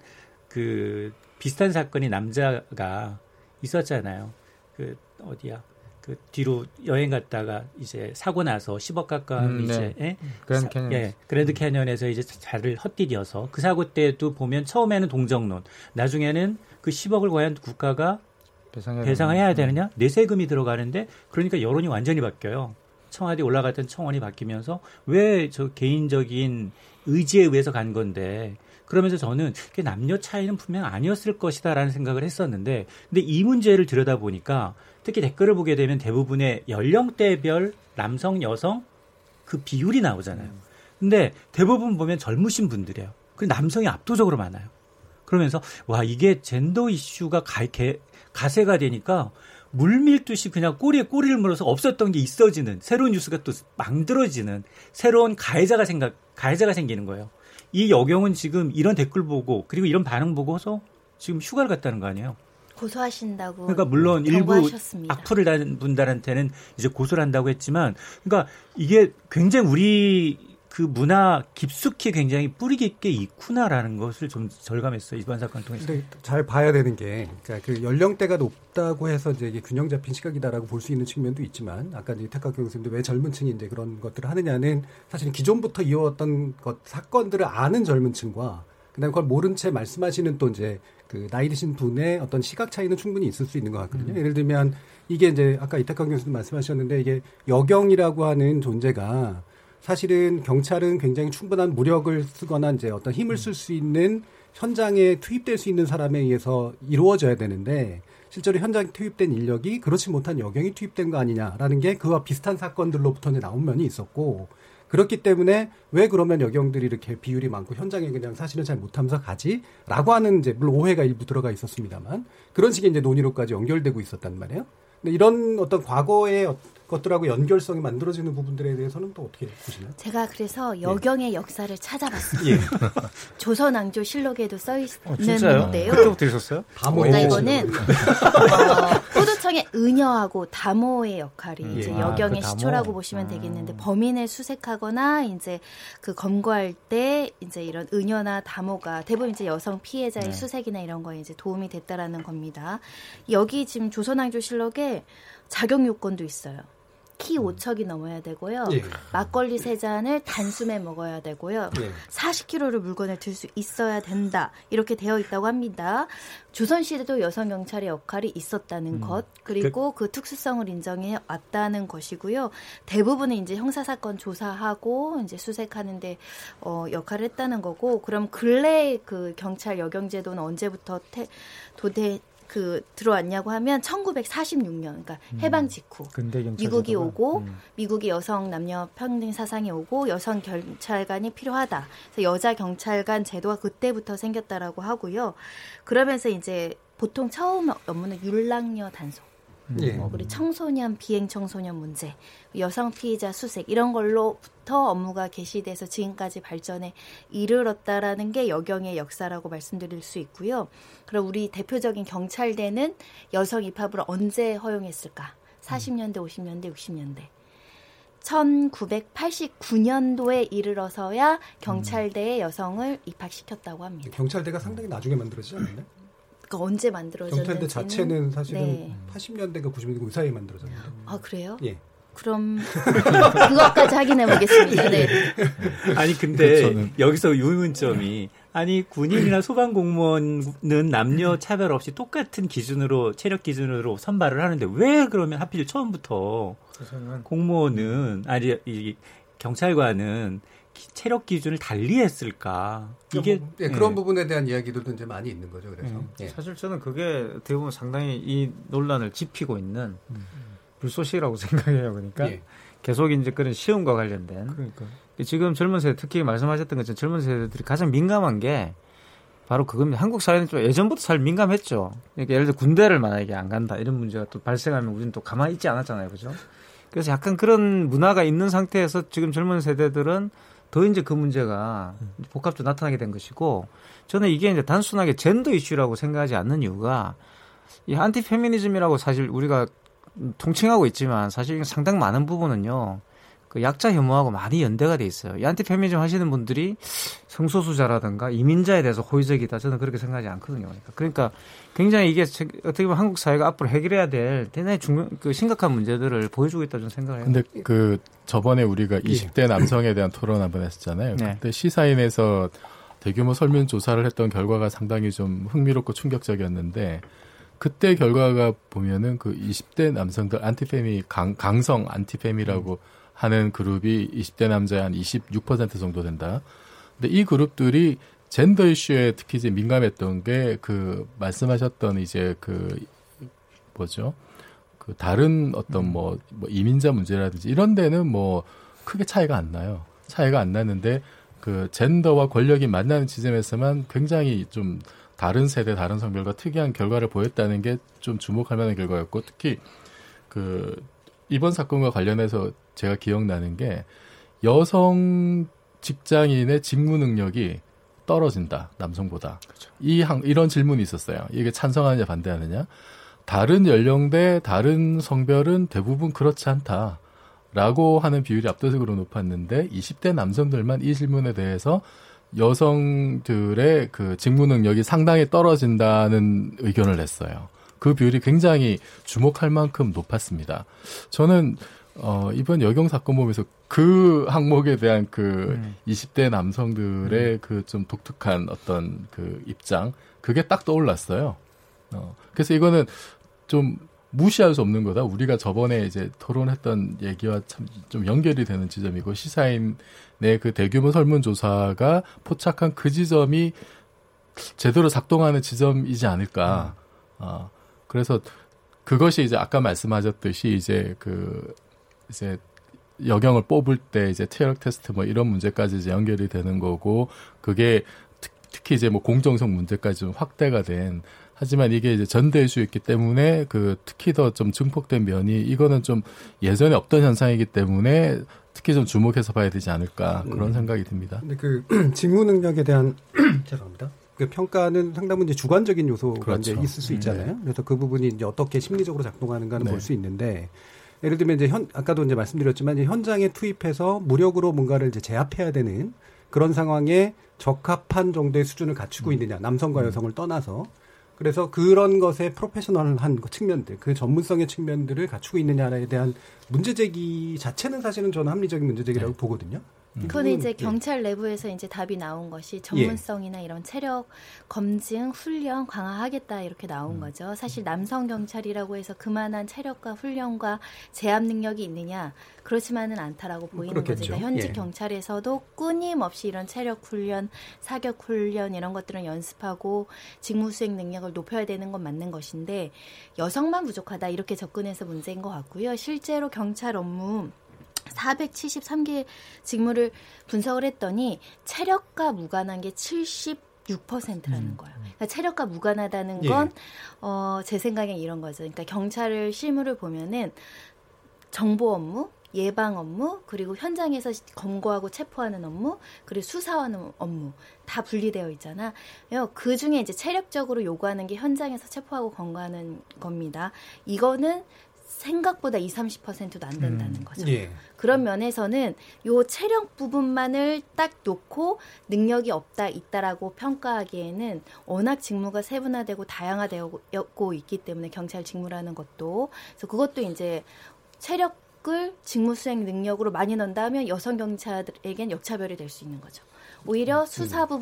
그 비슷한 사건이 남자가 있었잖아요. 그 어디야? 그 뒤로 여행 갔다가 이제 사고 나서 10억 가까운 음, 네. 이제 예? 그랜드 캐년 예, 그랜드 캐년에서 이제 차를 헛디뎌서 그 사고 때도 보면 처음에는 동정론, 나중에는 그 10억을 과연 국가가 배상해야 되느냐 내세금이 들어가는데 그러니까 여론이 완전히 바뀌어요. 청와대 올라갔던 청원이 바뀌면서 왜 저 개인적인 의지에 의해서 간 건데 그러면서 저는 남녀 차이는 분명 아니었을 것이다라는 생각을 했었는데 근데 이 문제를 들여다 보니까 특히 댓글을 보게 되면 대부분의 연령대별 남성 여성 그 비율이 나오잖아요. 근데 대부분 보면 젊으신 분들이에요. 그 남성이 압도적으로 많아요. 그러면서 와 이게 젠더 이슈가 가, 개, 가세가 되니까 물밀듯이 그냥 꼬리에 꼬리를 물어서 없었던 게 있어지는 새로운 뉴스가 또 만들어지는 새로운 가해자가 생각 가해자가 생기는 거예요. 이 여경은 지금 이런 댓글 보고 그리고 이런 반응 보고서 지금 휴가를 갔다는 거 아니에요? 고소하신다고. 그러니까 물론 일부 악플을 단 분들한테는 이제 고소를 한다고 했지만, 그러니까 이게 굉장히 우리 그 문화 깊숙이 굉장히 뿌리 깊게 있구나라는 것을 좀 절감했어요 이번 사건 통해서. 근데 잘 봐야 되는 게, 그러니까 그 연령대가 높다고 해서 이제 이게 균형 잡힌 시각이다라고 볼 수 있는 측면도 있지만, 아까 이제 태카 교수님도 왜 젊은층이 이제 그런 것들을 하느냐는 사실은 기존부터 이어왔던 것 사건들을 아는 젊은층과 그다음에 그걸 모른 채 말씀하시는 또 이제 그 나이 드신 분의 어떤 시각 차이는 충분히 있을 수 있는 것 같거든요. 음. 예를 들면 이게 이제 아까 이태강 교수도 말씀하셨는데 이게 여경이라고 하는 존재가 사실은 경찰은 굉장히 충분한 무력을 쓰거나 이제 어떤 힘을 쓸 수 있는 현장에 투입될 수 있는 사람에 의해서 이루어져야 되는데 실제로 현장에 투입된 인력이 그렇지 못한 여경이 투입된 거 아니냐라는 게 그와 비슷한 사건들로부터 이제 나온 면이 있었고 그렇기 때문에 왜 그러면 여경들이 이렇게 비율이 많고 현장에 그냥 사실은 잘 못하면서 가지?라고 하는 이제 물론 오해가 일부 들어가 있었습니다만 그런 식의 이제 논의로까지 연결되고 있었단 말이에요. 근데 이런 어떤 과거의 것들하고 연결성이 만들어지는 부분들에 대해서는 또 어떻게 보시나요? 제가 그래서 여경의 예. 역사를 찾아봤습니다. 예. 조선 왕조 실록에도 써 있는데요. 어, 그때부터 있었어요? 다모 이거는 어, 포도청의 은여하고 다모의 역할이 예. 이제 아, 여경의 그 시초라고 보시면 아. 되겠는데 범인을 수색하거나 이제 그 검거할 때 이제 이런 은여나 다모가 대부분 이제 여성 피해자의 네. 수색이나 이런 거에 이제 도움이 됐다라는 겁니다. 여기 지금 조선왕조 실록에 자격 요건도 있어요. 키 5척이 음. 넘어야 되고요. 예. 막걸리 세 잔을 단숨에 먹어야 되고요. 예. 40kg를 물건을 들 수 있어야 된다. 이렇게 되어 있다고 합니다. 조선시대도 여성 경찰의 역할이 있었다는 음. 것 그리고 그, 그 특수성을 인정해 왔다는 것이고요. 대부분은 이제 형사 사건 조사하고 이제 수색하는데 어, 역할을 했다는 거고 그럼 근래 그 경찰 여경제도는 언제부터 태, 도대 그 들어왔냐고 하면 1946년 그러니까 음. 해방 직후 미국이 오고 음. 미국이 여성 남녀 평등 사상이 오고 여성 경찰관이 필요하다. 그래서 여자 경찰관 제도가 그때부터 생겼다라고 하고요. 그러면서 이제 보통 처음 업무는 율랑녀 단속. 예. 뭐 그리고 청소년 비행 청소년 문제, 여성 피해자 수색 이런 걸로부터 업무가 개시돼서 지금까지 발전에 이르렀다라는 게 여경의 역사라고 말씀드릴 수 있고요. 그럼 우리 대표적인 경찰대는 여성 입학을 언제 허용했을까? 40년대, 50년대, 60년대. 1989년도에 이르러서야 경찰대에 여성을 입학시켰다고 합니다. 경찰대가 상당히 나중에 만들어지지 않았나요? 그 언제 만들어졌는지 경찰대 자체는 사실은 네. 80년대가 90년대 그 사이에 만들어졌는데. 아 그래요? 예. 그럼 그것까지 확인해 보겠습니다. 네. 아니 근데 그렇죠. 여기서 유문점이 아니 군인이나 소방 공무원은 남녀 차별 없이 똑같은 기준으로 체력 기준으로 선발을 하는데 왜 그러면 하필 처음부터 공무원은 아니 이 경찰관은 체력 기준을 달리 했을까? 이게 뭐, 예, 그런 예. 부분에 대한 이야기들도 이제 많이 있는 거죠. 그래서 예. 사실 저는 그게 어떻게 보면 상당히 이 논란을 짚히고 있는 음. 불쏘시라고 생각해요. 그러니까 예. 계속 이제 그런 시험과 관련된. 그러니까. 지금 젊은 세대 특히 말씀하셨던 것처럼 젊은 세대들이 가장 민감한 게 바로 그겁니다. 한국 사회는 좀 예전부터 잘 민감했죠. 그러니까 예를 들어 군대를 만약에 안 간다 이런 문제가 또 발생하면 우리는 또 가만히 있지 않았잖아요, 그죠? 그래서 약간 그런 문화가 있는 상태에서 지금 젊은 세대들은 더 이제 그 문제가 복합적으로 나타나게 된 것이고 저는 이게 이제 단순하게 젠더 이슈라고 생각하지 않는 이유가 이 안티 페미니즘이라고 사실 우리가 통칭하고 있지만 사실 상당 많은 부분은요. 그 약자 혐오하고 많이 연대가 돼 있어요. 이 안티 페미니즘 하시는 분들이 성소수자라든가 이민자에 대해서 호의적이다. 저는 그렇게 생각하지 않거든요. 그러니까, 그러니까 굉장히 이게 어떻게 보면 한국 사회가 앞으로 해결해야 될 대단히 중요, 그 심각한 문제들을 보여주고 있다 저는 생각해요. 근데 그 저번에 우리가 20대 남성에 대한 토론 한번 했었잖아요. 네. 그때 시사인에서 대규모 설문 조사를 했던 결과가 상당히 좀 흥미롭고 충격적이었는데 그때 결과가 보면은 그 20대 남성들 안티페미 강, 강성 안티페미라고 음. 하는 그룹이 20대 남자의 한 26% 정도 된다. 근데 이 그룹들이 젠더 이슈에 특히 이제 민감했던 게 그 말씀하셨던 이제 그 뭐죠? 그 다른 어떤 뭐, 뭐 이민자 문제라든지 이런 데는 뭐 크게 차이가 안 나요. 차이가 안 나는데 그 젠더와 권력이 만나는 지점에서만 굉장히 좀 다른 세대, 다른 성별과 특이한 결과를 보였다는 게 좀 주목할 만한 결과였고 특히 그 이번 사건과 관련해서 제가 기억나는 게 여성 직장인의 직무 능력이 떨어진다 남성보다 그렇죠. 이 한, 이런 질문이 있었어요. 이게 찬성하느냐 반대하느냐. 다른 연령대 다른 성별은 대부분 그렇지 않다. 라고 하는 비율이 압도적으로 높았는데 20대 남성들만 이 질문에 대해서 여성들의 그 직무 능력이 상당히 떨어진다는 의견을 냈어요. 그 비율이 굉장히 주목할 만큼 높았습니다. 저는 어, 이번 여경 사건 보면서 그 항목에 대한 그 음. 20대 남성들의 음. 그좀 독특한 어떤 그 입장, 그게 딱 떠올랐어요. 어, 그래서 이거는 좀 무시할 수 없는 거다. 우리가 저번에 이제 토론했던 얘기와 참 좀 연결이 되는 지점이고 시사인의 그 대규모 설문조사가 포착한 그 지점이 제대로 작동하는 지점이지 않을까. 음. 어, 그래서 그것이 이제 아까 말씀하셨듯이 이제 그 이제 여경을 뽑을 때 이제 체력 테스트 뭐 이런 문제까지 이제 연결이 되는 거고 그게 특히 이제 뭐 공정성 문제까지 좀 확대가 된 하지만 이게 이제 전대 이슈였기 때문에 그 특히 더 좀 증폭된 면이 이거는 좀 예전에 없던 현상이기 때문에 특히 좀 주목해서 봐야 되지 않을까 그런 음. 생각이 듭니다. 근데 그 직무 능력에 대한 죄송합니다. 그 평가는 상당히 이제 주관적인 요소가 그렇죠. 이제 있을 수 네. 있잖아요. 네. 그래서 그 부분이 이제 어떻게 심리적으로 작동하는가는 네. 볼수 있는데 예를 들면 이제 현 아까도 이제 말씀드렸지만 이제 현장에 투입해서 무력으로 뭔가를 이제 제압해야 되는 그런 상황에 적합한 정도의 수준을 갖추고 음. 있느냐 남성과 음. 여성을 떠나서 그래서 그런 것에 프로페셔널한 측면들, 그 전문성의 측면들을 갖추고 있느냐에 대한 문제 제기 자체는 사실은 저는 합리적인 문제 제기라고 네. 보거든요. 음. 그건 이제 예. 경찰 내부에서 이제 답이 나온 것이 전문성이나 예. 이런 체력 검증 훈련 강화하겠다 이렇게 나온 음. 거죠. 사실 남성 경찰이라고 해서 그만한 체력과 훈련과 제압 능력이 있느냐 그렇지만은 않다라고 보이는 그렇겠죠. 거죠. 그러니까 현직 예. 경찰에서도 끊임없이 이런 체력 훈련, 사격 훈련 이런 것들은 연습하고 직무 수행 능력을 높여야 되는 건 맞는 것인데 여성만 부족하다 이렇게 접근해서 문제인 것 같고요. 실제로 경찰 업무 473개 직무를 분석을 했더니 체력과 무관한 게 76%라는 음. 거예요. 그러니까 체력과 무관하다는 건, 예. 어, 제 생각엔 이런 거죠. 그러니까 경찰을 실무를 보면은 정보 업무, 예방 업무, 그리고 현장에서 검거하고 체포하는 업무, 그리고 수사하는 업무 다 분리되어 있잖아. 그 중에 이제 체력적으로 요구하는 게 현장에서 체포하고 검거하는 겁니다. 이거는 생각보다 20, 30%도 안 된다는 음. 거죠. 예. 그런 면에서는 요 체력 부분만을 딱 놓고 능력이 없다 있다라고 평가하기에는 워낙 직무가 세분화되고 다양화되고 있기 때문에 경찰 직무라는 것도 그래서 그것도 이제 체력을 직무 수행 능력으로 많이 넣는다면 여성 경찰에겐 역차별이 될 수 있는 거죠. 오히려 음. 수사부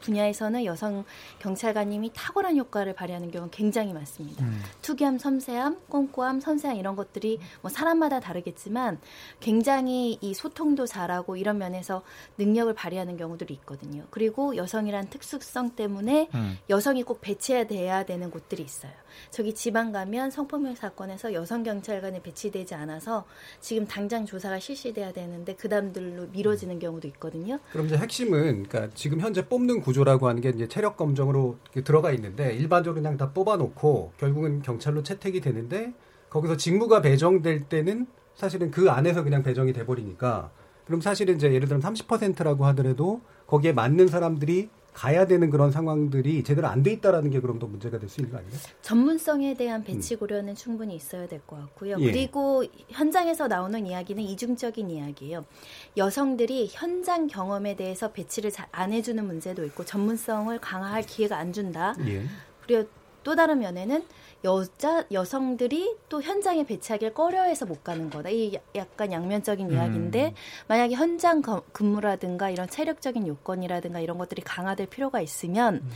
분야에서는 여성 경찰관님이 탁월한 효과를 발휘하는 경우는 굉장히 많습니다. 음. 투기함, 섬세함, 꼼꼼함, 선세함 이런 것들이 뭐 사람마다 다르겠지만 굉장히 이 소통도 잘하고 이런 면에서 능력을 발휘하는 경우들이 있거든요. 그리고 여성이란 특수성 때문에 음. 여성이 꼭 배치해야 되는 곳들이 있어요. 저기 지방 가면 성폭력 사건에서 여성 경찰관이 배치되지 않아서 지금 당장 조사가 실시돼야 되는데 그다음들로 미뤄지는 경우도 있거든요. 그럼 이제 핵심 은 그러니까 지금 현재 뽑는 구조라고 하는 게 이제 체력 검정으로 들어가 있는데 일반적으로 그냥 다 뽑아놓고 결국은 경찰로 채택이 되는데 거기서 직무가 배정될 때는 사실은 그 안에서 그냥 배정이 돼버리니까. 그럼 사실은 이제 예를 들면 30%라고 하더라도 거기에 맞는 사람들이 가야 되는 그런 상황들이 제대로 안 돼 있다라는 게 그럼 더 문제가 될 수 있는 거 아니에요? 전문성에 대한 배치 고려는 음. 충분히 있어야 될 것 같고요. 예. 그리고 현장에서 나오는 이야기는 이중적인 이야기예요. 여성들이 현장 경험에 대해서 배치를 잘 안 해주는 문제도 있고 전문성을 강화할 기회가 안 준다. 예. 그리고 또 다른 면에는 여자 여성들이 또 현장에 배치하기를 꺼려해서 못 가는 거다. 이 약간 양면적인 음. 이야기인데 만약에 현장 근무라든가 이런 체력적인 요건이라든가 이런 것들이 강화될 필요가 있으면 음.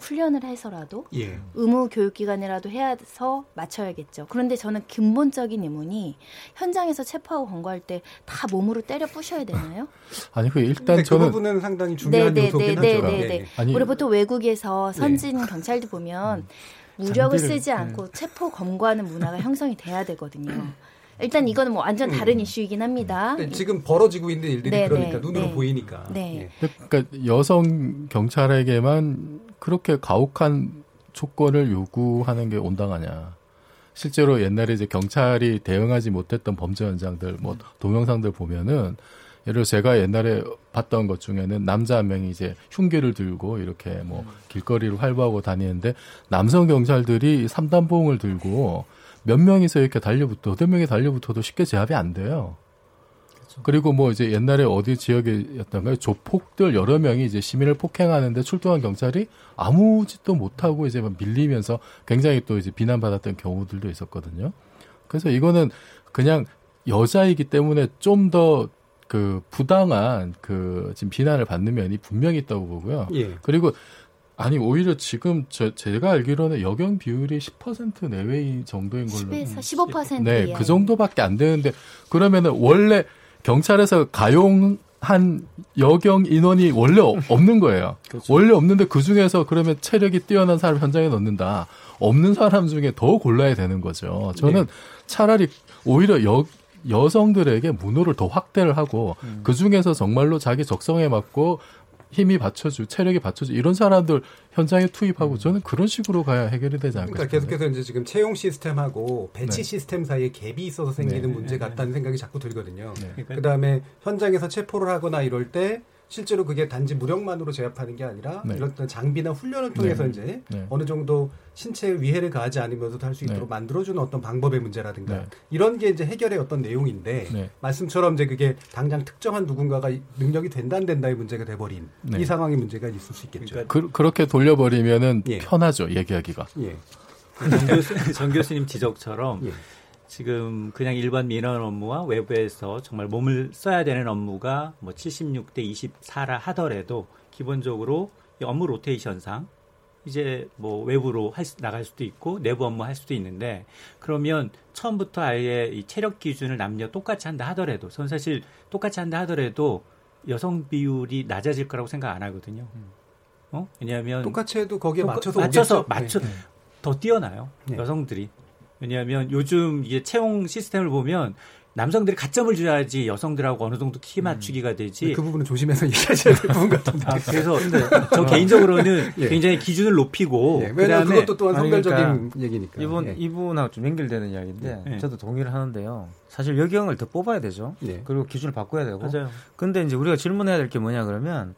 훈련을 해서라도 예. 의무 교육기관이라도 해서 맞춰야겠죠. 그런데 저는 근본적인 의문이 현장에서 체포하고 검거할 때 다 몸으로 때려 부셔야 되나요? 아니 그 일단 저는 그 부분은 상당히 중요한 네네, 요소긴 네네, 하죠. 네네. 네. 아니, 우리 보통 외국에서 선진 네. 경찰도 보면 음. 무력을 쓰지 않고 네. 체포 검거하는 문화가 형성이 돼야 되거든요. 일단 이거는 뭐 완전 다른 음. 이슈이긴 합니다. 네, 지금 벌어지고 있는 일들이 네, 그러니까 네, 눈으로 네. 보이니까. 네. 예. 그러니까 여성 경찰에게만 그렇게 가혹한 조건을 요구하는 게 온당하냐. 실제로 옛날에 이제 경찰이 대응하지 못했던 범죄 현장들, 뭐 동영상들 보면은 예를 들어 제가 옛날에 봤던 것 중에는 남자 한 명이 이제 흉기를 들고 이렇게 뭐 길거리를 활보하고 다니는데 남성 경찰들이 삼단봉을 들고 몇 명이서 이렇게 달려붙어 여덟 명이 달려붙어도 쉽게 제압이 안 돼요. 그렇죠. 그리고 뭐 이제 옛날에 어디 지역이었던가요? 조폭들 여러 명이 이제 시민을 폭행하는데 출동한 경찰이 아무 짓도 못하고 이제 밀리면서 굉장히 또 이제 비난받았던 경우들도 있었거든요. 그래서 이거는 그냥 여자이기 때문에 좀 더 그 부당한 그 지금 비난을 받는 면이 분명히 있다고 보고요. 예. 그리고 아니 오히려 지금 저 제가 알기로는 여경 비율이 10% 내외 정도인 걸로 10에서 15% 네, 그 정도밖에 안 되는데 그러면은 원래 경찰에서 가용 한 여경 인원이 원래 없는 거예요. 그렇죠. 원래 없는데 그 중에서 그러면 체력이 뛰어난 사람 현장에 넣는다. 없는 사람 중에 더 골라야 되는 거죠. 저는 네. 차라리 오히려 여, 여성들에게 문호를 더 확대를 하고 음. 그 중에서 정말로 자기 적성에 맞고 힘이 받쳐주, 체력이 받쳐주 이런 사람들 현장에 투입하고 음. 저는 그런 식으로 가야 해결이 되지 않을까. 그러니까 계속해서 이제 지금 채용 시스템하고 배치 네. 시스템 사이에 갭이 있어서 생기는 네. 문제 같다는 생각이 자꾸 들거든요. 네. 그 다음에 현장에서 체포를 하거나 이럴 때 실제로 그게 단지 무력만으로 제압하는 게 아니라 네. 이런 장비나 훈련을 통해서 네. 이제 네. 어느 정도 신체에 위해를 가하지 않으면서도 할 수 있도록 네. 만들어주는 어떤 방법의 문제라든가 네. 이런 게 이제 해결의 어떤 내용인데 네. 말씀처럼 이제 그게 당장 특정한 누군가가 능력이 된다 안 된다의 문제가 돼버린 이 상황의 문제가 있을 수 있겠죠. 그러니까 그, 렇게 돌려버리면은 예. 편하죠 얘기하기가. 예. 정, 교수, 정 교수님 지적처럼 예. 지금 그냥 일반 민원 업무와 외부에서 정말 몸을 써야 되는 업무가 뭐 76대 24라 하더라도 기본적으로 업무 로테이션상 이제 뭐 외부로 할 수, 나갈 수도 있고 내부 업무 할 수도 있는데 그러면 처음부터 아예 이 체력 기준을 남녀 똑같이 한다 하더라도 전 사실 똑같이 한다 하더라도 여성 비율이 낮아질 거라고 생각 안 하거든요. 어? 왜냐하면 똑같이 해도 거기에 맞춰서 맞춰서 맞춰 네. 더 뛰어나요 네. 여성들이 왜냐하면 요즘 이게 채용 시스템을 보면 남성들이 가점을 줘야지 여성들하고 어느 정도 키 음. 맞추기가 되지. 그 부분은 조심해서 얘기하셔야 될 부분 같은데. 아, 그래서 저 개인적으로는 예. 굉장히 기준을 높이고 예. 왜냐하면 그것도 또한 성별적인 그러니까 얘기니까. 이분 예. 이분하고 좀 연결되는 이야기인데 예. 저도 동의를 하는데요. 사실 여경을 더 뽑아야 되죠. 예. 그리고 기준을 바꿔야 되고. 맞아요. 근데 이제 우리가 질문해야 될 게 뭐냐 그러면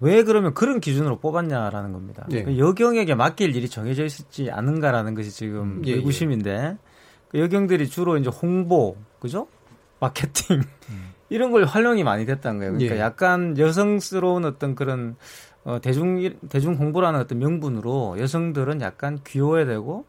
왜 그러면 그런 기준으로 뽑았냐라는 겁니다. 예. 그 여경에게 맡길 일이 정해져 있지 않은가라는 것이 지금 예, 의구심인데 그 여경들이 주로 이제 홍보, 그죠? 마케팅 음. 이런 걸 활용이 많이 됐다는 거예요. 그러니까 예. 약간 여성스러운 어떤 그런 어, 대중 대중 홍보라는 어떤 명분으로 여성들은 약간 귀여워야 되고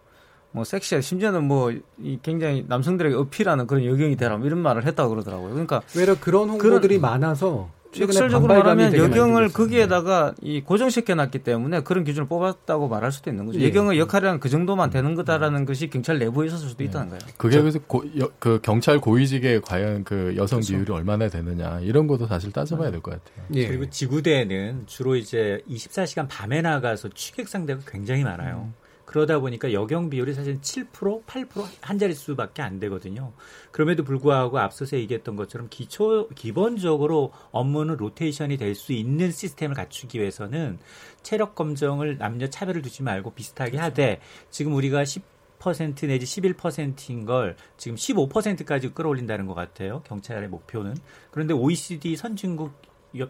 뭐 섹시해 심지어는 뭐 이 굉장히 남성들에게 어필하는 그런 여경이 되라 뭐 이런 말을 했다고 그러더라고요. 그러니까 왜냐 그런 홍보들이 그런, 많아서 역설적으로 말하면 여경을 거기에다가 이 고정시켜 놨기 때문에 그런 기준을 뽑았다고 말할 수도 있는 거죠. 예. 여경의 역할이란 그 정도만 되는 거다라는 음. 것이 경찰 내부에 있었을 수도 있다는 거예요. 그게 그래서 고, 여, 그 경찰 고위직에 과연 그 여성 그렇죠. 비율이 얼마나 되느냐 이런 것도 사실 따져봐야 될 것 같아요. 예. 그리고 지구대에는 주로 이제 24시간 밤에 나가서 취객 상대가 굉장히 많아요. 음. 그러다 보니까 여경 비율이 사실 7%, 8%한 자릿수밖에 안 되거든요. 그럼에도 불구하고 앞서서 얘기했던 것처럼 기초 기본적으로 업무는 로테이션이 될 수 있는 시스템을 갖추기 위해서는 체력 검정을 남녀 차별을 두지 말고 비슷하게 하되 지금 우리가 10% 내지 11%인 걸 지금 15%까지 끌어올린다는 것 같아요. 경찰의 목표는. 그런데 OECD 선진국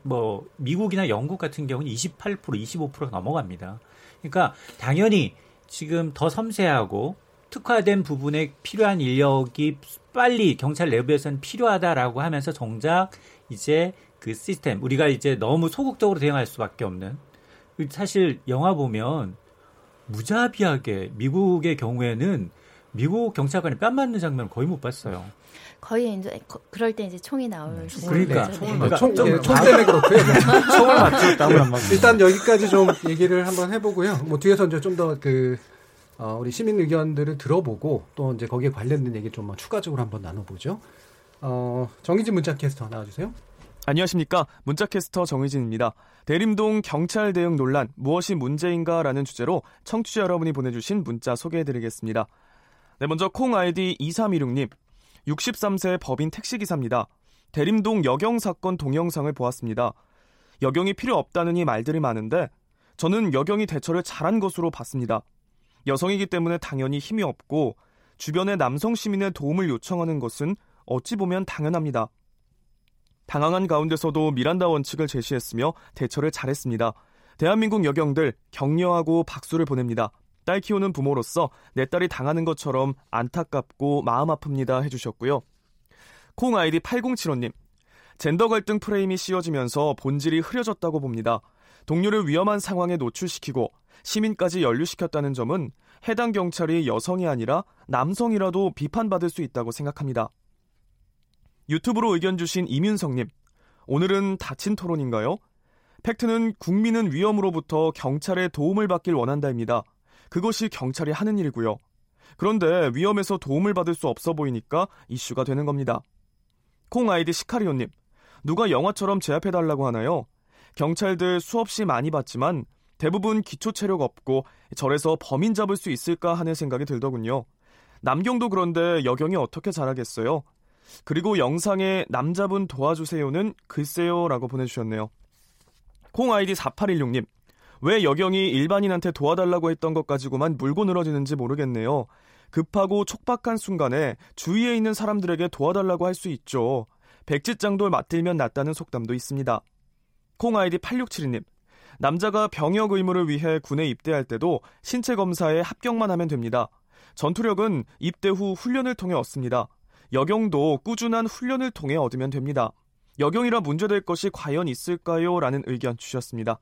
뭐 미국이나 영국 같은 경우는 28% 25%가 넘어갑니다. 그러니까 당연히 지금 더 섬세하고 특화된 부분에 필요한 인력이 빨리 경찰 내부에서는 필요하다라고 하면서 정작 이제 그 시스템 우리가 이제 너무 소극적으로 대응할 수밖에 없는 사실 영화 보면 무자비하게 미국의 경우에는 미국 경찰관이 뺨 맞는 장면 거의 못 봤어요. 거의 이제 그럴 때 이제 총이 나올 음, 그러니까 총을 네. 그러니까 총, 예, 총 때문에 그렇고요. 총을 맞죠. 땀을 안 일단 여기까지 좀 얘기를 한번 해보고요. 뭐 뒤에서 이제 좀 더그 어, 우리 시민 의견들을 들어보고 또 이제 거기에 관련된 얘기 좀 추가적으로 한번 나눠보죠. 어, 정희진 문자캐스터 나와주세요. 안녕하십니까. 문자캐스터 정희진입니다. 대림동 경찰 대응 논란 무엇이 문제인가 라는 주제로 청취자 여러분이 보내주신 문자 소개해드리겠습니다. 네, 먼저 콩 아이디 2316님. 63세 법인 택시기사입니다. 대림동 여경 사건 동영상을 보았습니다. 여경이 필요 없다느니 말들이 많은데 저는 여경이 대처를 잘한 것으로 봤습니다. 여성이기 때문에 당연히 힘이 없고 주변의 남성 시민의 도움을 요청하는 것은 어찌 보면 당연합니다. 당황한 가운데서도 미란다 원칙을 제시했으며 대처를 잘했습니다. 대한민국 여경들 격려하고 박수를 보냅니다. 딸 키우는 부모로서 내 딸이 당하는 것처럼 안타깝고 마음 아픕니다 해주셨고요. 콩 아이디 8075님. 젠더 갈등 프레임이 씌워지면서 본질이 흐려졌다고 봅니다. 동료를 위험한 상황에 노출시키고 시민까지 연루시켰다는 점은 해당 경찰이 여성이 아니라 남성이라도 비판받을 수 있다고 생각합니다. 유튜브로 의견 주신 이민성님. 오늘은 다친 토론인가요? 팩트는 국민은 위험으로부터 경찰의 도움을 받길 원한다입니다. 그것이 경찰이 하는 일이고요. 그런데 위험에서 도움을 받을 수 없어 보이니까 이슈가 되는 겁니다. 콩 아이디 시카리오님. 누가 영화처럼 제압해달라고 하나요? 경찰들 수없이 많이 봤지만 대부분 기초 체력 없고 절에서 범인 잡을 수 있을까 하는 생각이 들더군요. 남경도 그런데 여경이 어떻게 잘하겠어요? 그리고 영상에 남자분 도와주세요는 글쎄요라고 보내주셨네요. 콩 아이디 4816님. 왜 여경이 일반인한테 도와달라고 했던 것 가지고만 물고 늘어지는지 모르겠네요. 급하고 촉박한 순간에 주위에 있는 사람들에게 도와달라고 할 수 있죠. 백지장돌 맞들면 낫다는 속담도 있습니다. 콩 아이디 8672님. 남자가 병역 의무를 위해 군에 입대할 때도 신체 검사에 합격만 하면 됩니다. 전투력은 입대 후 훈련을 통해 얻습니다. 여경도 꾸준한 훈련을 통해 얻으면 됩니다. 여경이라 문제될 것이 과연 있을까요? 라는 의견 주셨습니다.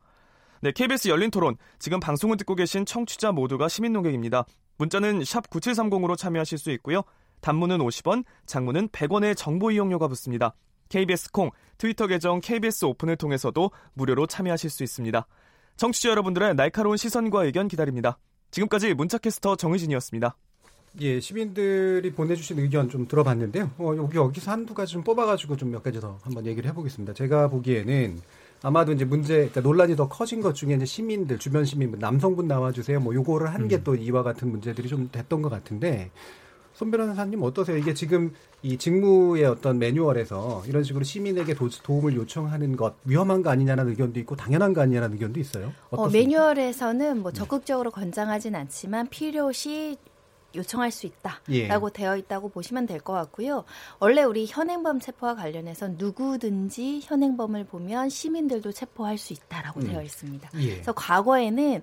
네, KBS 열린 토론. 지금 방송을 듣고 계신 청취자 모두가 시민 농객입니다. 문자는 샵 9730으로 참여하실 수 있고요. 단문은 50원, 장문은 100원의 정보 이용료가 붙습니다. KBS 콩, 트위터 계정 KBS 오픈을 통해서도 무료로 참여하실 수 있습니다. 청취자 여러분들의 날카로운 시선과 의견 기다립니다. 지금까지 문자캐스터 정의진이었습니다. 예, 시민들이 보내주신 의견 좀 들어봤는데요. 어, 여기 여기서 한두 가지 좀 뽑아가지고 좀 몇 가지 더 한번 얘기를 해보겠습니다. 제가 보기에는 아마도 이제 문제, 그러니까 논란이 더 커진 것 중에 이제 시민들, 주변 시민, 남성분 나와주세요. 뭐 요거를 한 게또 음. 이와 같은 문제들이 좀 됐던 것 같은데 손 변호사님 어떠세요? 이게 지금 이 직무의 어떤 매뉴얼에서 이런 식으로 시민에게 도, 움을 요청하는 것 위험한 거 아니냐는 의견도 있고 당연한 거 아니냐는 의견도 있어요. 어, 매뉴얼에서는 뭐 적극적으로 권장하진 않지만 필요시 요청할 수 있다라고 예. 되어 있다고 보시면 될 것 같고요. 원래 우리 현행범 체포와 관련해서 누구든지 현행범을 보면 시민들도 체포할 수 있다라고 음. 되어 있습니다. 예. 그래서 과거에는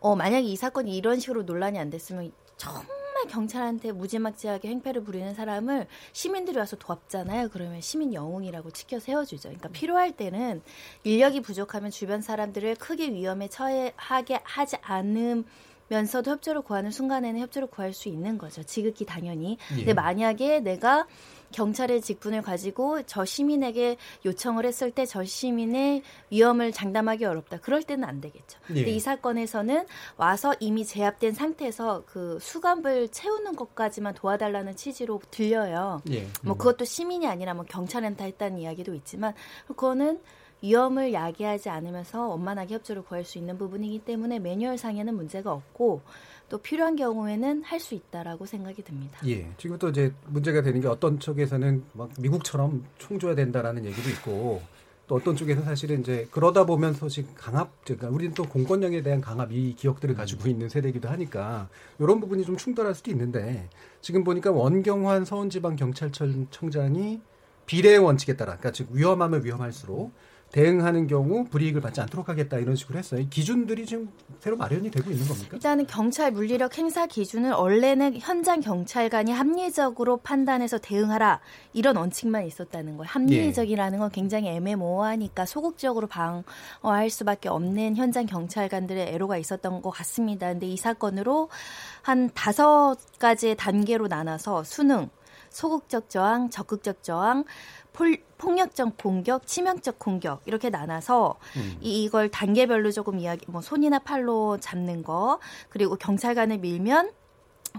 어, 만약에 이 사건이 이런 식으로 논란이 안 됐으면 정말 경찰한테 무지막지하게 행패를 부리는 사람을 시민들이 와서 도왔잖아요. 그러면 시민 영웅이라고 치켜 세워주죠. 그러니까 필요할 때는 인력이 부족하면 주변 사람들을 크게 위험에 처해하게 하지 않음 면서도 협조를 구하는 순간에는 협조를 구할 수 있는 거죠. 지극히 당연히. 예. 근데 만약에 내가 경찰의 직분을 가지고 저 시민에게 요청을 했을 때 저 시민의 위험을 장담하기 어렵다. 그럴 때는 안 되겠죠. 예. 근데 이 사건에서는 와서 이미 제압된 상태에서 그 수갑을 채우는 것까지만 도와달라는 취지로 들려요. 예. 뭐 음. 그것도 시민이 아니라 뭐 경찰한테 했다는 이야기도 있지만 그거는 위험을 야기하지 않으면서 원만하게 협조를 구할 수 있는 부분이기 때문에 매뉴얼상에는 문제가 없고 또 필요한 경우에는 할 수 있다라고 생각이 듭니다. 예. 지금 또 이제 문제가 되는 게 어떤 쪽에서는 막 미국처럼 총 줘야 된다라는 얘기도 있고 또 어떤 쪽에서 사실은 이제 그러다 보면 소식 강압, 그러니까 우리는 또 공권력에 대한 강압 이 기억들을 가지고 음. 있는 세대이기도 하니까 이런 부분이 좀 충돌할 수도 있는데 지금 보니까 원경환 서울지방경찰청장이 비례의 원칙에 따라, 그러니까 즉 위험하면 위험할수록 대응하는 경우 불이익을 받지 않도록 하겠다 이런 식으로 했어요. 기준들이 지금 새로 마련이 되고 있는 겁니까? 일단은 경찰 물리력 행사 기준은 원래는 현장 경찰관이 합리적으로 판단해서 대응하라 이런 원칙만 있었다는 거예요. 합리적이라는 건 굉장히 애매모호하니까 소극적으로 방어할 수밖에 없는 현장 경찰관들의 애로가 있었던 것 같습니다. 근데 이 사건으로 한 다섯 가지의 단계로 나눠서 수능, 소극적 저항, 적극적 저항, 폴, 폭력적 공격, 치명적 공격 이렇게 나눠서 음. 이 걸 단계별로 조금 이야기 뭐 손이나 팔로 잡는 거 그리고 경찰관을 밀면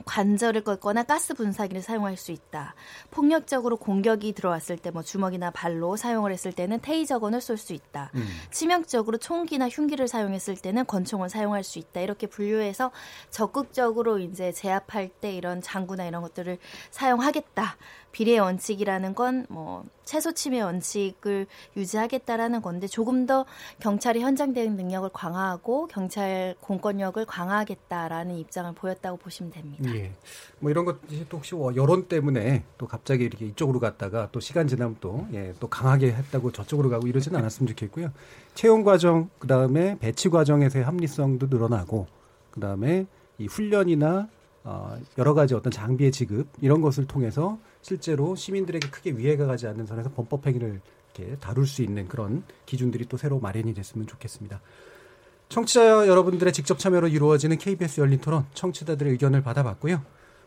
관절을 꺾거나 가스 분사기를 사용할 수 있다. 폭력적으로 공격이 들어왔을 때 뭐 주먹이나 발로 사용을 했을 때는 테이저건을 쏠 수 있다. 음. 치명적으로 총기나 흉기를 사용했을 때는 권총을 사용할 수 있다. 이렇게 분류해서 적극적으로 이제 제압할 때 이런 장구나 이런 것들을 사용하겠다. 비례 원칙이라는 건 뭐 최소 침해 원칙을 유지하겠다라는 건데 조금 더 경찰의 현장 대응 능력을 강화하고 경찰 공권력을 강화하겠다라는 입장을 보였다고 보시면 됩니다. 예. 뭐 이런 것도 혹시 뭐 여론 때문에 또 갑자기 이렇게 이쪽으로 갔다가 또 시간 지나면 또 예, 또 강하게 했다고 저쪽으로 가고 이러지는 않았으면 좋겠고요. 채용 과정 그다음에 배치 과정에서의 합리성도 늘어나고 그다음에 이 훈련이나 어, 여러 가지 어떤 장비의 지급 이런 것을 통해서 실제로 시민들에게 크게 위해가 가지 않는 선에서 범법 행위를 이렇게 다룰 수 있는 그런 기준들이 또 새로 마련이 됐으면 좋겠습니다. 청취자 여러분들의 직접 참여로 이루어지는 KBS 열린 토론 청취자들의 의견을 받아봤고요.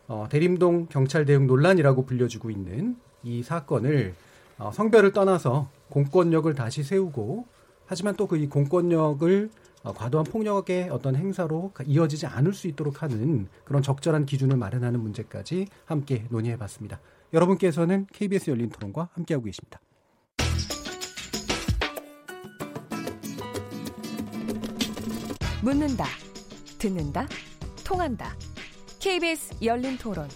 어, 대림동 경찰 대응 논란이라고 불려지고 있는 이 사건을 어, 성별을 떠나서 공권력을 다시 세우고 하지만 또 그 이 공권력을 어, 과도한 폭력의 어떤 행사로 이어지지 않을 수 있도록 하는 그런 적절한 기준을 마련하는 문제까지 함께 논의해 봤습니다. 여러분께서는 KBS 열린 토론과 함께하고 계십니다. 묻는다, 듣는다, 통한다. KBS 열린 토론.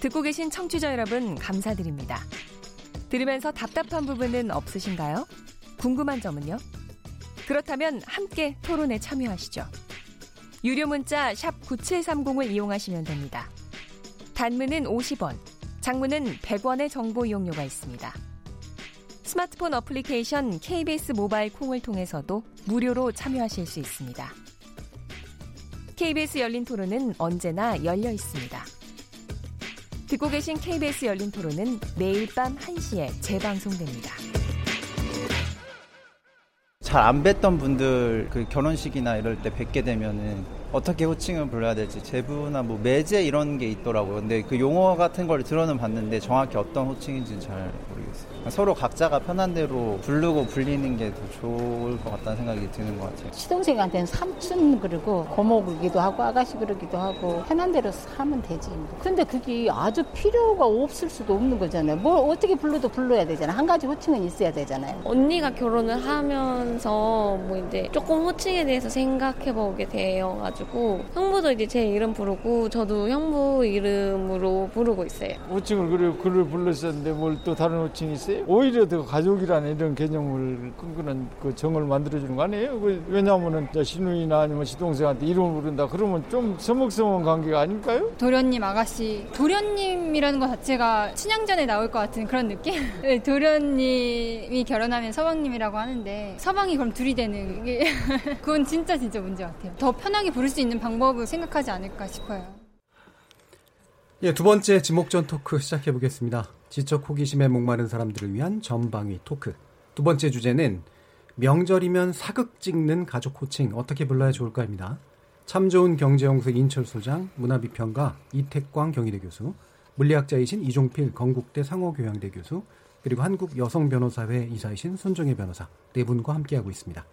듣고 계신 청취자 여러분, 감사드립니다. 들으면서 답답한 부분은 없으신가요? 궁금한 점은요? 그렇다면 함께 토론에 참여하시죠. 유료 문자 9730을 이용하시면 됩니다. 단문은 50원, 장문은 100원의 정보 이용료가 있습니다. 스마트폰 어플리케이션 KBS 모바일 콩을 통해서도 무료로 참여하실 수 있습니다. KBS 열린 토론은 언제나 열려 있습니다. 듣고 계신 KBS 열린 토론은 매일 밤 1시에 재방송됩니다. 잘 안 뵀던 분들 그 결혼식이나 이럴 때 뵙게 되면은 어떻게 호칭을 불러야 될지 제부나 뭐 매제 이런 게 있더라고요. 근데 그 용어 같은 걸 들어는 봤는데 정확히 어떤 호칭인지는 잘 모르겠어요. 서로 각자가 편한 대로 부르고 불리는 게 더 좋을 것 같다는 생각이 드는 것 같아요. 시동생한테는 삼촌 그러고 고모그기도 하고 아가씨 그러기도 하고 편한 대로 하면 되지. 근데 그게 아주 필요가 없을 수도 없는 거잖아요. 뭘 어떻게 불러도 불러야 되잖아요. 한 가지 호칭은 있어야 되잖아요. 언니가 결혼을 하면서 뭐 이제 조금 호칭에 대해서 생각해 보게 되어가지고 형부도 이제 제 이름 부르고 저도 형부 이름으로 부르고 있어요. 호칭을 그래 글을 불렀었는데 뭘 또 다른 호칭이 있어요? 오히려 더 가족이라는 이런 개념을 끈끈한 그 정을 만들어주는 거 아니에요? 그 왜냐하면은 시누이나 아니면 시동생한테 이름을 부른다 그러면 좀 서먹서먹한 관계가 아닐까요? 도련님 아가씨 도련님이라는 것 자체가 친양전에 나올 것 같은 그런 느낌? 네, 도련님이 결혼하면 서방님이라고 하는데 서방이 그럼 둘이 되는 게 그건 진짜 진짜 문제 같아요. 더 편하게 부를 수 있는 방법을 생각하지 않을까 싶어요. 예, 두 번째 지목전 토크 시작해 보겠습니다. 지적 호기심에 목마른 사람들을 위한 전방위 토크. 두 번째 주제는 명절이면 사극 찍는 가족 호칭 어떻게 불러야 좋을까입니다. 참 좋은 경제연구소 인철 소장, 문화비평가 이택광 경희대 교수, 물리학자이신 이종필 건국대 상호교양대 교수, 그리고 한국 여성 변호사회 이사이신 손정혜 변호사 네 분과 함께하고 있습니다.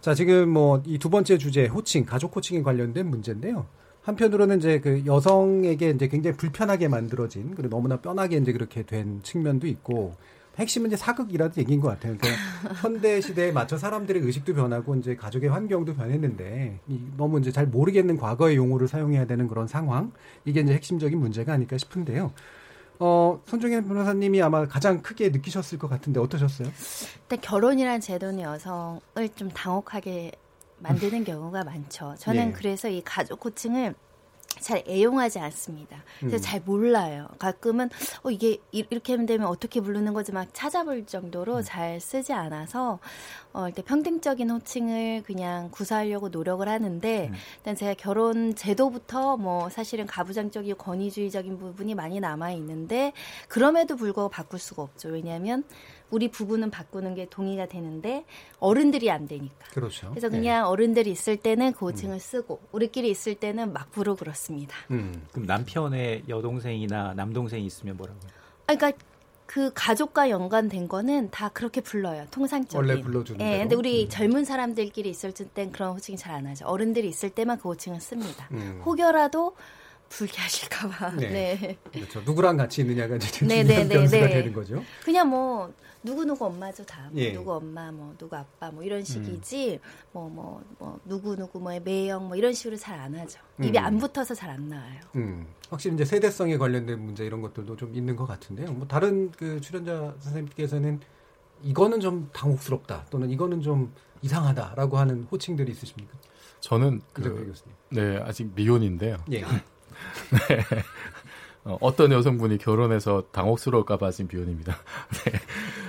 자, 지금 뭐 이 두 번째 주제 호칭, 가족 호칭에 관련된 문제인데요. 한편으로는 이제 그 여성에게 이제 굉장히 불편하게 만들어진 그리고 너무나 뻔하게 이제 그렇게 된 측면도 있고 핵심은 이제 사극이라는 얘기인 것 같아요. 그러니까 현대 시대에 맞춰 사람들의 의식도 변하고 이제 가족의 환경도 변했는데 너무 이제 잘 모르겠는 과거의 용어를 사용해야 되는 그런 상황 이게 이제 핵심적인 문제가 아닐까 싶은데요. 어, 손정현 변호사님이 아마 가장 크게 느끼셨을 것 같은데 어떠셨어요? 일단 결혼이란 제도는 여성을 좀 당혹하게 만드는 경우가 많죠. 저는 네. 그래서 이 가족 호칭을 잘 애용하지 않습니다. 그래서 음. 잘 몰라요. 가끔은 어 이게 이렇게 하면 되면 어떻게 부르는 거지 막 찾아볼 정도로 음. 잘 쓰지 않아서 어 일단 평등적인 호칭을 그냥 구사하려고 노력을 하는데 음. 일단 제가 결혼 제도부터 뭐 사실은 가부장적이고 권위주의적인 부분이 많이 남아 있는데 그럼에도 불구하고 바꿀 수가 없죠. 왜냐하면 우리 부부는 바꾸는 게 동의가 되는데 어른들이 안 되니까. 그렇죠. 그래서 그냥 네. 어른들이 있을 때는 고층을 음. 쓰고 우리끼리 있을 때는 막 부르 그렇습니다. 음. 그럼 남편의 여동생이나 남동생이 있으면 뭐라고요? 아, 그러니까 그 가족과 연관된 거는 다 그렇게 불러요. 통상적인. 원래 불러주는. 예. 근데 우리 음. 젊은 사람들끼리 있을 땐 그런 호칭이 잘 안 하죠. 어른들이 있을 때만 그 호칭을 씁니다. 음. 혹여라도 불쾌하실까봐. 네. 네. 그렇죠. 누구랑 같이 있느냐가 이제 중요한 변수가 되는 거죠. 그냥 뭐 누구 누구 엄마죠 다. 뭐 예. 누구 엄마 뭐 누구 아빠 뭐 이런 식이지 뭐뭐뭐 뭐, 뭐 누구 누구 뭐의 매형 뭐 이런 식으로 잘 안 하죠. 입이 음. 안 붙어서 잘 안 나와요. 음. 확실히 이제 세대성에 관련된 문제 이런 것들도 좀 있는 것 같은데요. 뭐 다른 그 출연자 선생님께서는 이거는 좀 당혹스럽다 또는 이거는 좀 이상하다라고 하는 호칭들이 있으십니까? 저는 그, 네 아직 미혼인데요. 예. 네. 어, 떤 여성분이 결혼해서 당혹스러울까봐 지금 비혼입니다. 네.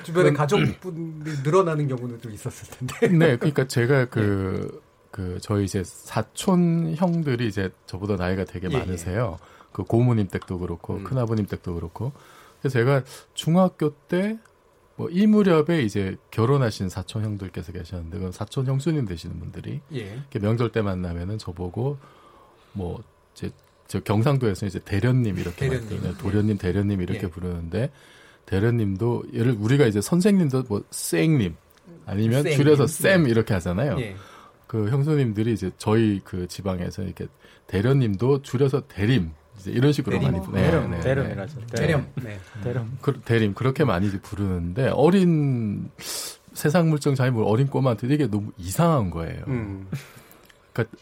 주변에 가족분이 늘어나는 경우는 좀 있었을 텐데. 네, 그러니까 제가 그, 네. 그, 저희 이제 사촌 형들이 이제 저보다 나이가 되게 예, 많으세요. 예. 그 고모님 댁도 그렇고, 음. 큰아버님 댁도 그렇고. 그래서 제가 중학교 때, 뭐, 이 무렵에 이제 결혼하신 사촌 형들께서 계셨는데, 그건 사촌 형수님 되시는 분들이. 예. 명절 때 만나면은 저보고, 뭐, 이제 저 경상도에서 이제 대련님 이렇게 대련님. 도련님 대련님 이렇게 예. 부르는데 대련님도 예를 우리가 이제 선생님도 뭐 쌩님 아니면 쌩님. 줄여서 쌤 이렇게 하잖아요. 예. 그 형수님들이 이제 저희 그 지방에서 이렇게 대련님도 줄여서 대림 이제 이런 식으로 대림. 많이 부르요 네, 네, 대련이라죠. 대련. 네. 대련. 그, 대림 그렇게 많이 부르는데 어린 세상 물정 잘 모르 어린 꼬마한테 이게 너무 이상한 거예요. 음. 그러니까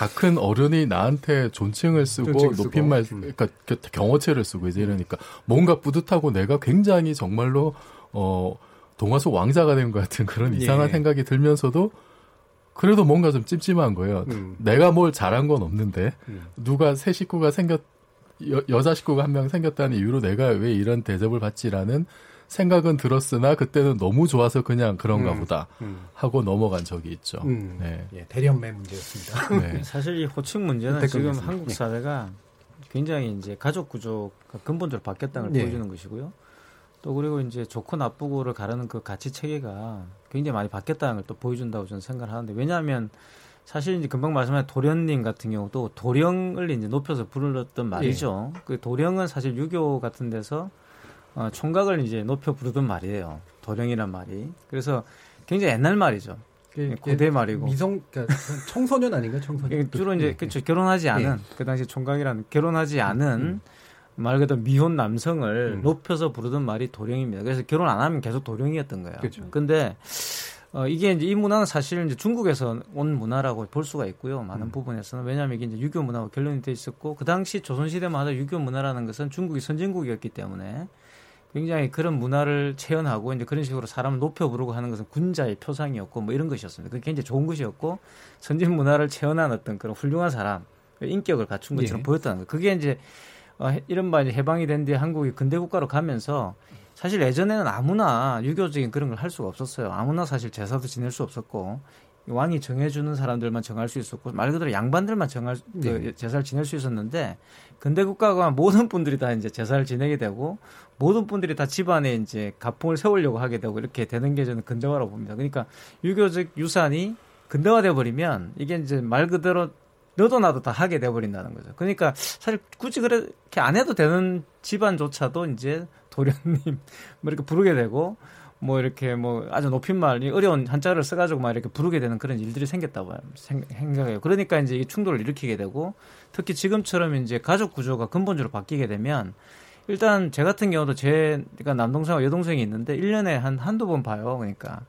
다 큰 어른이 나한테 존칭을 쓰고 높임말 음. 그러니까 경어체를 쓰고 이제 이러니까 뭔가 뿌듯하고 내가 굉장히 정말로 어 동화 속 왕자가 된 것 같은 그런 이상한 예. 생각이 들면서도 그래도 뭔가 좀 찜찜한 거예요. 음. 내가 뭘 잘한 건 없는데 음. 누가 새 식구가 생겼 여, 여자 식구가 한 명 생겼다는 이유로 내가 왜 이런 대접을 받지라는 생각은 들었으나 그때는 너무 좋아서 그냥 그런가 음, 보다 음. 하고 넘어간 적이 있죠. 음, 네. 예, 대련매 문제였습니다. 네. 사실 이 호칭 문제는 지금 한국 사회가 굉장히 이제 가족 구조가 근본적으로 바뀌었다는 걸 네. 보여주는 것이고요. 또 그리고 이제 좋고 나쁘고를 가르는 그 가치 체계가 굉장히 많이 바뀌었다는 걸 또 보여준다고 저는 생각을 하는데 왜냐하면 사실 이제 금방 말씀하신 도련님 같은 경우도 도령을 이제 높여서 부르렀던 말이죠. 예. 그 도령은 사실 유교 같은 데서 어, 총각을 이제 높여 부르던 말이에요. 도령이란 말이. 그래서 굉장히 옛날 말이죠. 고대 말이고 미성 그러니까 청소년 아닌가 청소년 주로 이제 그렇죠 결혼하지 않은 예. 그 당시 총각이라는 결혼하지 않은 음. 말 그대로 미혼 남성을 음. 높여서 부르던 말이 도령입니다. 그래서 결혼 안 하면 계속 도령이었던 거예요. 그렇죠. 근데 어, 이게 이제 이 문화는 사실 이제 중국에서 온 문화라고 볼 수가 있고요. 많은 음. 부분에서는 왜냐하면 이게 이제 유교 문화와 결론이 돼 있었고 그 당시 조선 시대마다 유교 문화라는 것은 중국이 선진국이었기 때문에 굉장히 그런 문화를 체현하고 이제 그런 식으로 사람을 높여 부르고 하는 것은 군자의 표상이었고 뭐 이런 것이었습니다. 그게 굉장히 좋은 것이었고 선진 문화를 체현한 어떤 그런 훌륭한 사람 인격을 갖춘 것처럼 예. 보였다는 거. 그게 이제 어, 이른바 이제 해방이 된 뒤에 한국이 근대 국가로 가면서 사실 예전에는 아무나 유교적인 그런 걸 할 수가 없었어요. 아무나 사실 제사도 지낼 수 없었고 왕이 정해주는 사람들만 정할 수 있었고 말 그대로 양반들만 정할 네. 그 제사를 지낼 수 있었는데 근대 국가가 모든 분들이 다 이제 제사를 지내게 되고 모든 분들이 다 집안에 이제 가풍을 세우려고 하게 되고 이렇게 되는 게 저는 근대화라고 봅니다. 그러니까 유교적 유산이 근대화돼 버리면 이게 이제 말 그대로 너도 나도 다 하게 돼 버린다는 거죠. 그러니까 사실 굳이 그렇게 안 해도 되는 집안조차도 이제 도련님 뭐 이렇게 부르게 되고 뭐 이렇게 뭐 아주 높임말 어려운 한자를 써가지고 막 이렇게 부르게 되는 그런 일들이 생겼다고 생각해요. 그러니까 이제 이게 충돌을 일으키게 되고 특히 지금처럼 이제 가족 구조가 근본적으로 바뀌게 되면 일단 제 같은 경우도 제가 그러니까 남동생과 여동생이 있는데 1년에 한 한두 번 봐요. 그러니까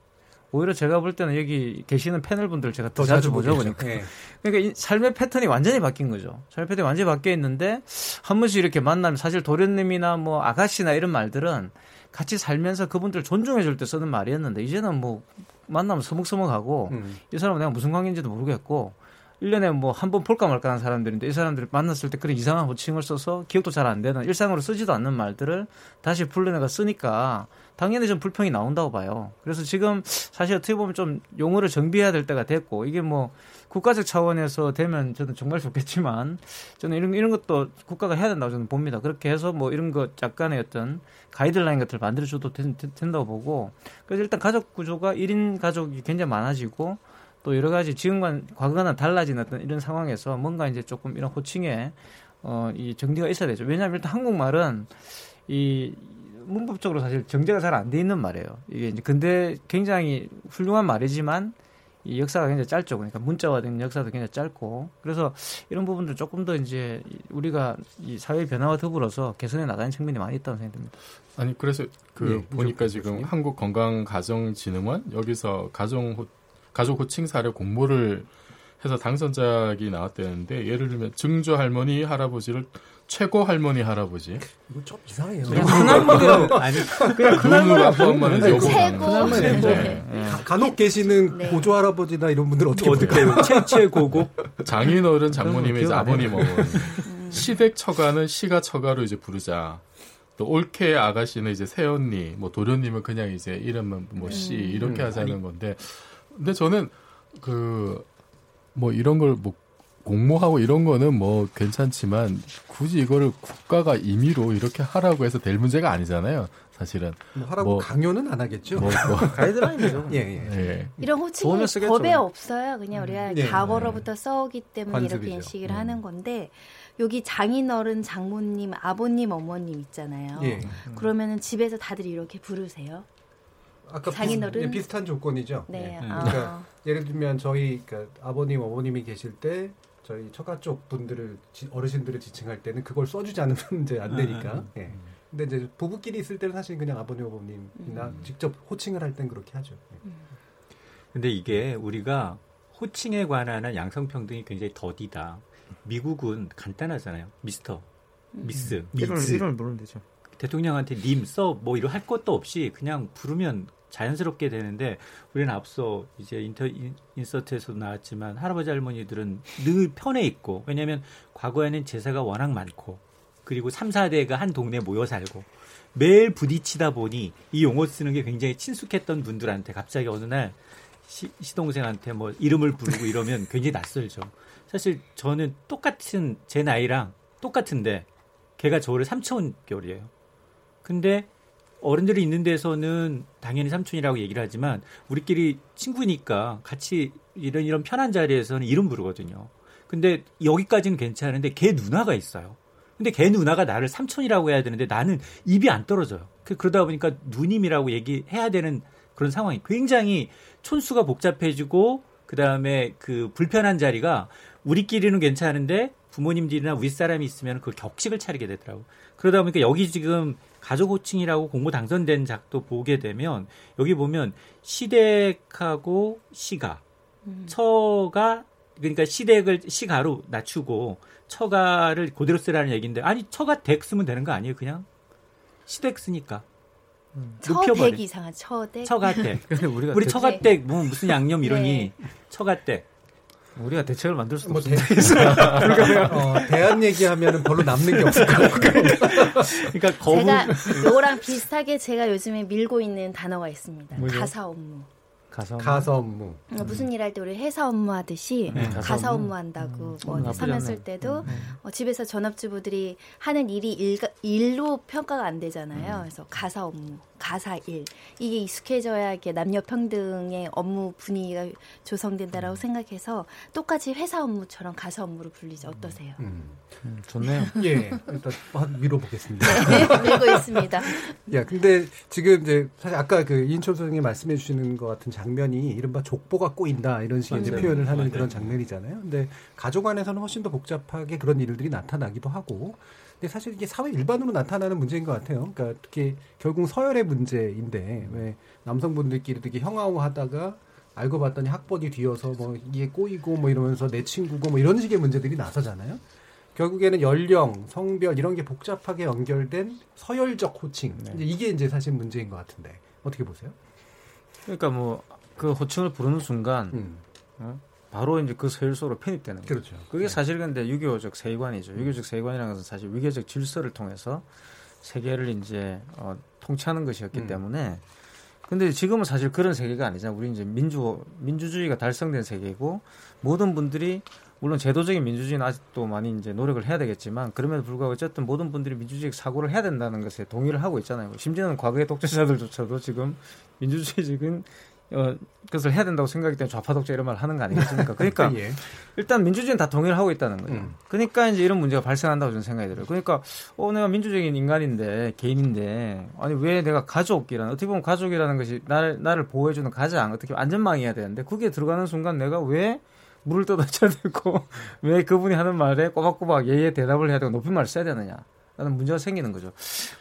오히려 제가 볼 때는 여기 계시는 패널 분들 제가 더 자주 보죠 보니까. 네. 그러니까 이 삶의 패턴이 완전히 바뀐 거죠. 삶의 패턴이 완전히 바뀌어 있는데 한 번씩 이렇게 만나면 사실 도련님이나 뭐 아가씨나 이런 말들은 같이 살면서 그분들 존중해 줄 때 쓰는 말이었는데 이제는 뭐 만나면 서먹서먹하고 음. 이 사람은 내가 무슨 관계인지도 모르겠고 1년에 뭐 한 번 볼까 말까 하는 사람들인데 이 사람들이 만났을 때 그런 이상한 호칭을 써서 기억도 잘 안 되는 일상으로 쓰지도 않는 말들을 다시 불러내가 쓰니까 당연히 좀 불평이 나온다고 봐요. 그래서 지금 사실 어떻게 보면 좀 용어를 정비해야 될 때가 됐고 이게 뭐 국가적 차원에서 되면 저는 정말 좋겠지만 저는 이런 이런 것도 국가가 해야 된다고 저는 봅니다. 그렇게 해서 뭐 이런 것 약간의 어떤 가이드라인 같은 걸 만들어 줘도 된, 다고 보고 그래서 일단 가족 구조가 1인 가족이 굉장히 많아지고 또 여러 가지 지금과 과거와는 달라진 어떤 이런 상황에서 뭔가 이제 조금 이런 호칭에 어, 이 정리가 있어야 되죠. 왜냐하면 일단 한국말은 이 문법적으로 사실 정제가 잘 안 돼 있는 말이에요. 이게 이제 근데 굉장히 훌륭한 말이지만 이 역사가 굉장히 짧죠. 그러니까 문자화된 역사도 굉장히 짧고 그래서 이런 부분들 조금 더 이제 우리가 이 사회 변화와 더불어서 개선해 나가는 측면이 많이 있다고 생각됩니다. 아니 그래서 그 네, 보니까 지금 한국 건강 가정진흥원 여기서 가정 호, 가족 호칭 사례 공모를 해서 당선작이 나왔대는데 예를 들면 증조 할머니 할아버지를 최고 할머니 할아버지. 이거 좀 이상해요. 큰할머니로 아니 그냥 큰할머니가 포함하는 여보 큰할머니. 네. 네. 간혹 계시는 네. 고조 할아버지나 이런 분들 어떻게 어떻게 해요? 최최고고 장인어른 장모님의 이제 아버님 어머니. 음. 시댁 처가는 시가 처가로 이제 부르자. 또 올케 아가씨는 이제 새언니, 뭐 도련님은 그냥 이제 이름은 뭐씨 음. 이렇게 음. 하자는 건데. 근데 저는 그 뭐 이런 걸뭐 공모하고 이런 거는 뭐 괜찮지만 굳이 이거를 국가가 임의로 이렇게 하라고 해서 될 문제가 아니잖아요. 사실은 뭐 하라고 뭐, 강요는 안 하겠죠. 뭐, 뭐. 가이드라인이죠. 예, 예. 예. 이런 호칭이 법에 없어요. 그냥 우리가 예. 과거로부터 써오기 때문에 관습이죠. 이렇게 인식을 음. 하는 건데 여기 장인어른, 장모님, 아버님, 어머님 있잖아요. 예. 그러면은 집에서 다들 이렇게 부르세요. 아까 장인어른 비슷, 한 조건이죠. 네. 네. 그러니까 예를 들면 저희 그러니까 아버님, 어머님이 계실 때 저희 처가 쪽 분들을 어르신들을 지칭할 때는 그걸 써주지 않으면 이제 안 되니까. 음. 예. 근데 이제 부부끼리 있을 때는 사실 그냥 아버님 어머님이나 음. 직접 호칭을 할 땐 그렇게 하죠. 예. 음. 근데 이게 우리가 호칭에 관한 양성평등이 굉장히 더디다. 미국은 간단하잖아요. 미스터, 음. 미스, 미스. 이름을 부르면 되죠. 대통령한테 님, 써, 뭐 이런 할 것도 없이 그냥 부르면 자연스럽게 되는데 우리는 앞서 이제 인터 인서트에서도 나왔지만 할아버지 할머니들은 늘 편해 있고 왜냐하면 과거에는 제사가 워낙 많고 그리고 3, 4대가 한 동네에 모여 살고 매일 부딪히다 보니 이 용어 쓰는 게 굉장히 친숙했던 분들한테 갑자기 어느 날 시, 시동생한테 뭐 이름을 부르고 이러면 굉장히 낯설죠. 사실 저는 똑같은 제 나이랑 똑같은데 걔가 저를 삼촌 겨울이에요. 근데 어른들이 있는 데서는 당연히 삼촌이라고 얘기를 하지만 우리끼리 친구니까 같이 이런 이런 편한 자리에서는 이름 부르거든요. 근데 여기까지는 괜찮은데 걔 누나가 있어요. 근데 걔 누나가 나를 삼촌이라고 해야 되는데 나는 입이 안 떨어져요. 그, 그러다 보니까 누님이라고 얘기해야 되는 그런 상황이 굉장히 촌수가 복잡해지고 그다음에 그 불편한 자리가 우리끼리는 괜찮은데 부모님들이나 윗사람이 있으면 그 격식을 차리게 되더라고. 그러다 보니까 여기 지금 가족 호칭이라고 공모 당선된 작도 보게 되면 여기 보면 시댁하고 시가 음. 처가 그러니까 시댁을 시가로 낮추고 처가를 그대로 쓰라는 얘기인데 아니 처가 댁 쓰면 되는 거 아니에요 그냥? 시댁 쓰니까. 음. 처댁 이상한 처댁? 처가댁. 우리 처가댁 뭐 무슨 양념 이러니? 네. 처가댁 우리가 대책을 만들 수도 뭐 없습니다. 그러니까 어, 대안 얘기하면 별로 남는 게 없을 것 같고. 그러니까 거부... 제가 요거랑 비슷하게 제가 요즘에 밀고 있는 단어가 있습니다. 뭐죠? 가사 업무. 가사 업무. 가사 업무. 음. 무슨 일 할 때 우리 회사 업무 하듯이 네, 가사, 가사 업무. 한다고 음. 뭐 서면 쓸 때도 음. 어, 집에서 전업주부들이 하는 일이 일, 일로 평가가 안 되잖아요. 음. 그래서 가사 업무. 가사 일 이게 익숙해져야 이렇게 남녀 평등의 업무 분위기가 조성된다라고 음. 생각해서 똑같이 회사 업무처럼 가사 업무로 불리죠 어떠세요? 음. 음, 좋네요. 예, 일단 밀어보겠습니다. 네, 밀고 있습니다. 야, 근데 지금 이제 사실 아까 그 이인철 선생님 말씀해 주시는 것 같은 장면이 이른바 족보가 꼬인다 이런 식의 이제 표현을 하는 맞아요. 그런 장면이잖아요. 근데 가족 안에서는 훨씬 더 복잡하게 그런 일들이 나타나기도 하고 근데 사실 이게 사회 일반으로 나타나는 문제인 것 같아요. 그러니까 특히 결국 서열의 문제인데 왜 남성분들끼리 되게 형아오하다가 알고 봤더니 학번이 뒤어서 뭐 이게 꼬이고 뭐 이러면서 내 친구고 뭐 이런 식의 문제들이 나서잖아요. 결국에는 연령, 성별 이런 게 복잡하게 연결된 서열적 호칭. 네. 이제 이게 이제 사실 문제인 것 같은데 어떻게 보세요? 그러니까 뭐 그 호칭을 부르는 순간 음. 어? 바로 이제 그 서열 속으로 편입되는 거죠. 그렇죠. 그게 네. 사실 근데 유교적 세관이죠. 유교적 세관이라는 것은 사실 위계적 질서를 통해서 세계를 이제 어, 통치하는 것이었기 음. 때문에 근데 지금은 사실 그런 세계가 아니잖아. 우리 이제 민주 민주주의가 달성된 세계고 모든 분들이 물론 제도적인 민주주의는 아직도 많이 이제 노력을 해야 되겠지만 그럼에도 불구하고 어쨌든 모든 분들이 민주주의 사고를 해야 된다는 것에 동의를 하고 있잖아요. 심지어는 과거의 독재자들조차도 지금 민주주의적인 어, 그것을 해야 된다고 생각이 때문에 좌파 독재 이런 말 하는 거 아니겠습니까? 그러니까 예. 일단 민주주의는 다 동의를 하고 있다는 거예요. 음. 그러니까 이제 이런 문제가 발생한다고 저는 생각이 들어요. 그러니까 어 내가 민주적인 인간인데 개인인데 아니 왜 내가 가족이라는 어떻게 보면 가족이라는 것이 나를 나를 보호해주는 가장 어떻게 안전망이어야 되는데 그게 들어가는 순간 내가 왜 물을 떠다쳐야 되고 왜 그분이 하는 말에 꼬박꼬박 예예 대답을 해야 되고 높임말을 써야 되느냐. 라는 문제가 생기는 거죠.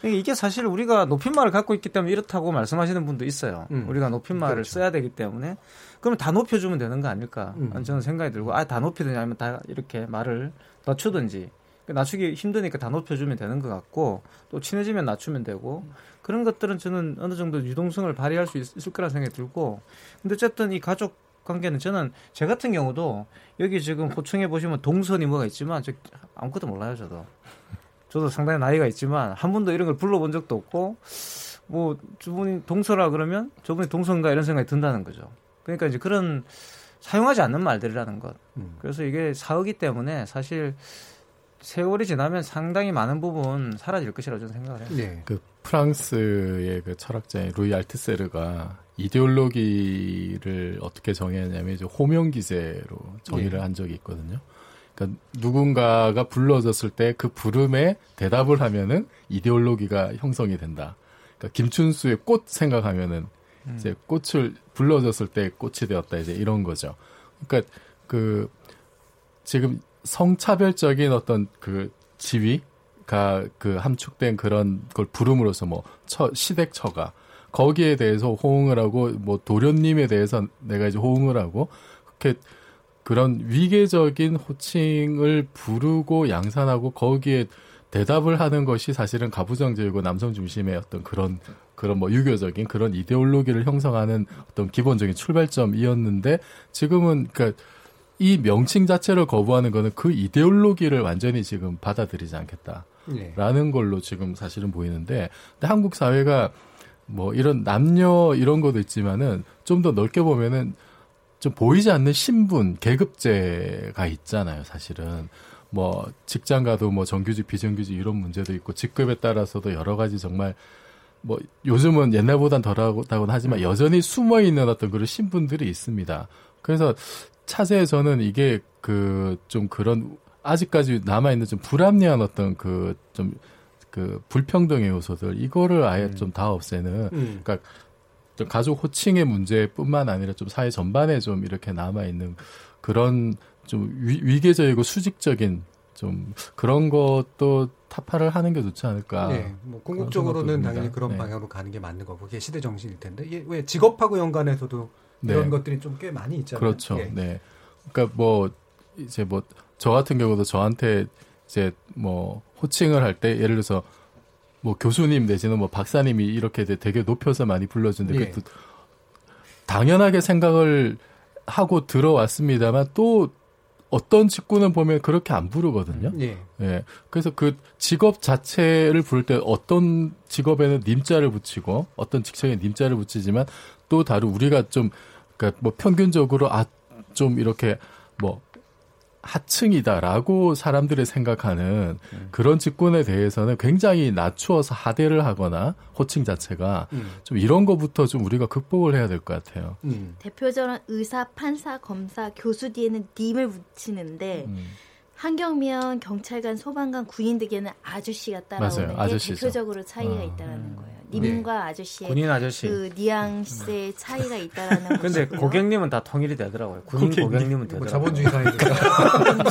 이게 사실 우리가 높임말을 갖고 있기 때문에 이렇다고 말씀하시는 분도 있어요. 음. 우리가 높임말을 그렇죠. 써야 되기 때문에 그러면 다 높여주면 되는 거 아닐까? 음. 저는 생각이 들고 아 다 높이든지 아니면 다 이렇게 말을 낮추든지 낮추기 힘드니까 다 높여주면 되는 것 같고 또 친해지면 낮추면 되고 그런 것들은 저는 어느 정도 유동성을 발휘할 수 있, 을 거라는 생각이 들고 근데 어쨌든 이 가족 관계는 저는 제 같은 경우도 여기 지금 호충해 보시면 동선이 뭐가 있지만 저 아무것도 몰라요 저도 저도 상당히 나이가 있지만 한 번도 이런 걸 불러본 적도 없고 뭐 저분이 동서라 그러면 저분이 동서인가 이런 생각이 든다는 거죠. 그러니까 이제 그런 사용하지 않는 말들이라는 것. 음. 그래서 이게 사후기 때문에 사실 세월이 지나면 상당히 많은 부분 사라질 것이라고 저는 생각을 해요. 네. 그 프랑스의 그 철학자인 루이 알트세르가 이데올로기를 어떻게 정했냐면 이제 호명 기제로 정의를 네. 한 적이 있거든요. 그러니까 누군가가 불러졌을 때 그 부름에 대답을 하면은 이데올로기가 형성이 된다. 그러니까 김춘수의 꽃 생각하면은 음. 이제 꽃을 불러졌을 때 꽃이 되었다 이제 이런 거죠. 그러니까 그 지금 성차별적인 어떤 그 지위가 그 함축된 그런 걸 부름으로써 뭐 처, 시댁 처가 거기에 대해서 호응을 하고 뭐 도련님에 대해서 내가 이제 호응을 하고 그렇게 그런 위계적인 호칭을 부르고 양산하고 거기에 대답을 하는 것이 사실은 가부장제이고 남성 중심의 어떤 그런 그런 뭐 유교적인 그런 이데올로기를 형성하는 어떤 기본적인 출발점이었는데 지금은 그러니까 이 명칭 자체를 거부하는 거는 그 이데올로기를 완전히 지금 받아들이지 않겠다라는 네. 걸로 지금 사실은 보이는데 근데 한국 사회가 뭐 이런 남녀 이런 것도 있지만은 좀 더 넓게 보면은 좀 보이지 않는 신분, 계급제가 있잖아요, 사실은. 뭐, 직장 가도 뭐 정규직, 비정규직 이런 문제도 있고, 직급에 따라서도 여러 가지 정말 뭐, 요즘은 옛날보단 덜하다고는 하지만 여전히 숨어 있는 어떤 그런 신분들이 있습니다. 그래서 차세에 저는 이게 그 좀 그런 아직까지 남아 있는 좀 불합리한 어떤 그 좀그 불평등의 요소들 이거를 아예 음. 좀다 없애는 음. 그러니까 좀 가족 호칭의 문제뿐만 아니라 좀 사회 전반에 좀 이렇게 남아 있는 그런 좀 위, 위계적이고 수직적인 좀 그런 것도 타파를 하는 게 좋지 않을까. 네, 뭐 궁극적으로는 당연히 그런 네. 방향으로 가는 게 맞는 거고 그게 시대 정신일 텐데 이게 왜 직업하고 연관해서도 네. 이런 것들이 좀 꽤 많이 있잖아요. 그렇죠. 예. 네. 그러니까 뭐 이제 뭐 저 같은 경우도 저한테 이제 뭐 호칭을 할 때 예를 들어서 뭐 교수님 내지는 뭐 박사님이 이렇게 되게 높여서 많이 불러주는데 예. 당연하게 생각을 하고 들어왔습니다만 또 어떤 직구는 보면 그렇게 안 부르거든요. 예. 예. 그래서 그 직업 자체를 부를 때 어떤 직업에는 님자를 붙이고 어떤 직책에 님자를 붙이지만 또 다른 우리가 좀 그러니까 뭐 평균적으로 아 좀 이렇게 뭐 하층이다라고 사람들이 생각하는 음. 그런 직군에 대해서는 굉장히 낮추어서 하대를 하거나 호칭 자체가 음. 좀 이런 거부터 좀 우리가 극복을 해야 될 것 같아요. 음. 대표적으로 의사, 판사, 검사, 교수 뒤에는 님을 붙이는데 음. 한경미원 경찰관, 소방관, 군인들에게는 아저씨가 따라오는 맞아요. 게 대표적으로 차이가 어. 있다는 거예요. 님과 네. 아저씨의 군인 아저씨 그 뉘앙스의 차이가 있다라는 거죠. 근데 고객님은 다 통일이 되더라고요. 군인 고객님. 은 되더라고요. 뭐 자본주의 사회니까.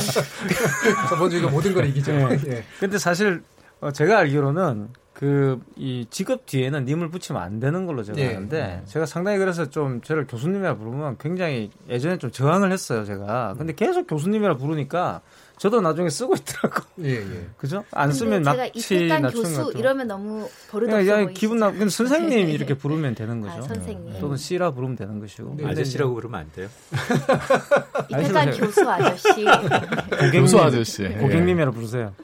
자본주의가 모든 걸 이기죠. 네. 예. 근데 사실 어, 제가 알기로는 그이 직업 뒤에는 님을 붙이면 안 되는 걸로 제가 예. 아는데 제가 상당히 그래서 좀 저를 교수님이라 부르면 굉장히 예전에 좀 저항을 했어요 제가 근데 계속 교수님이라 부르니까 저도 나중에 쓰고 있더라고. 예, 예. 그죠? 안 쓰면 제가 이태강 교수 이러면 너무 버릇없어 야, 기분 나. 근데 선생님 이렇게 부르면 되는 거죠. 아, 선생님. 또는 씨라 부르면 되는 것이고. 네, 아저씨라고 부르면 안 돼요? 이태강 교수 아저씨. 고객님, 교수 아저씨. 고객님이라 부르세요.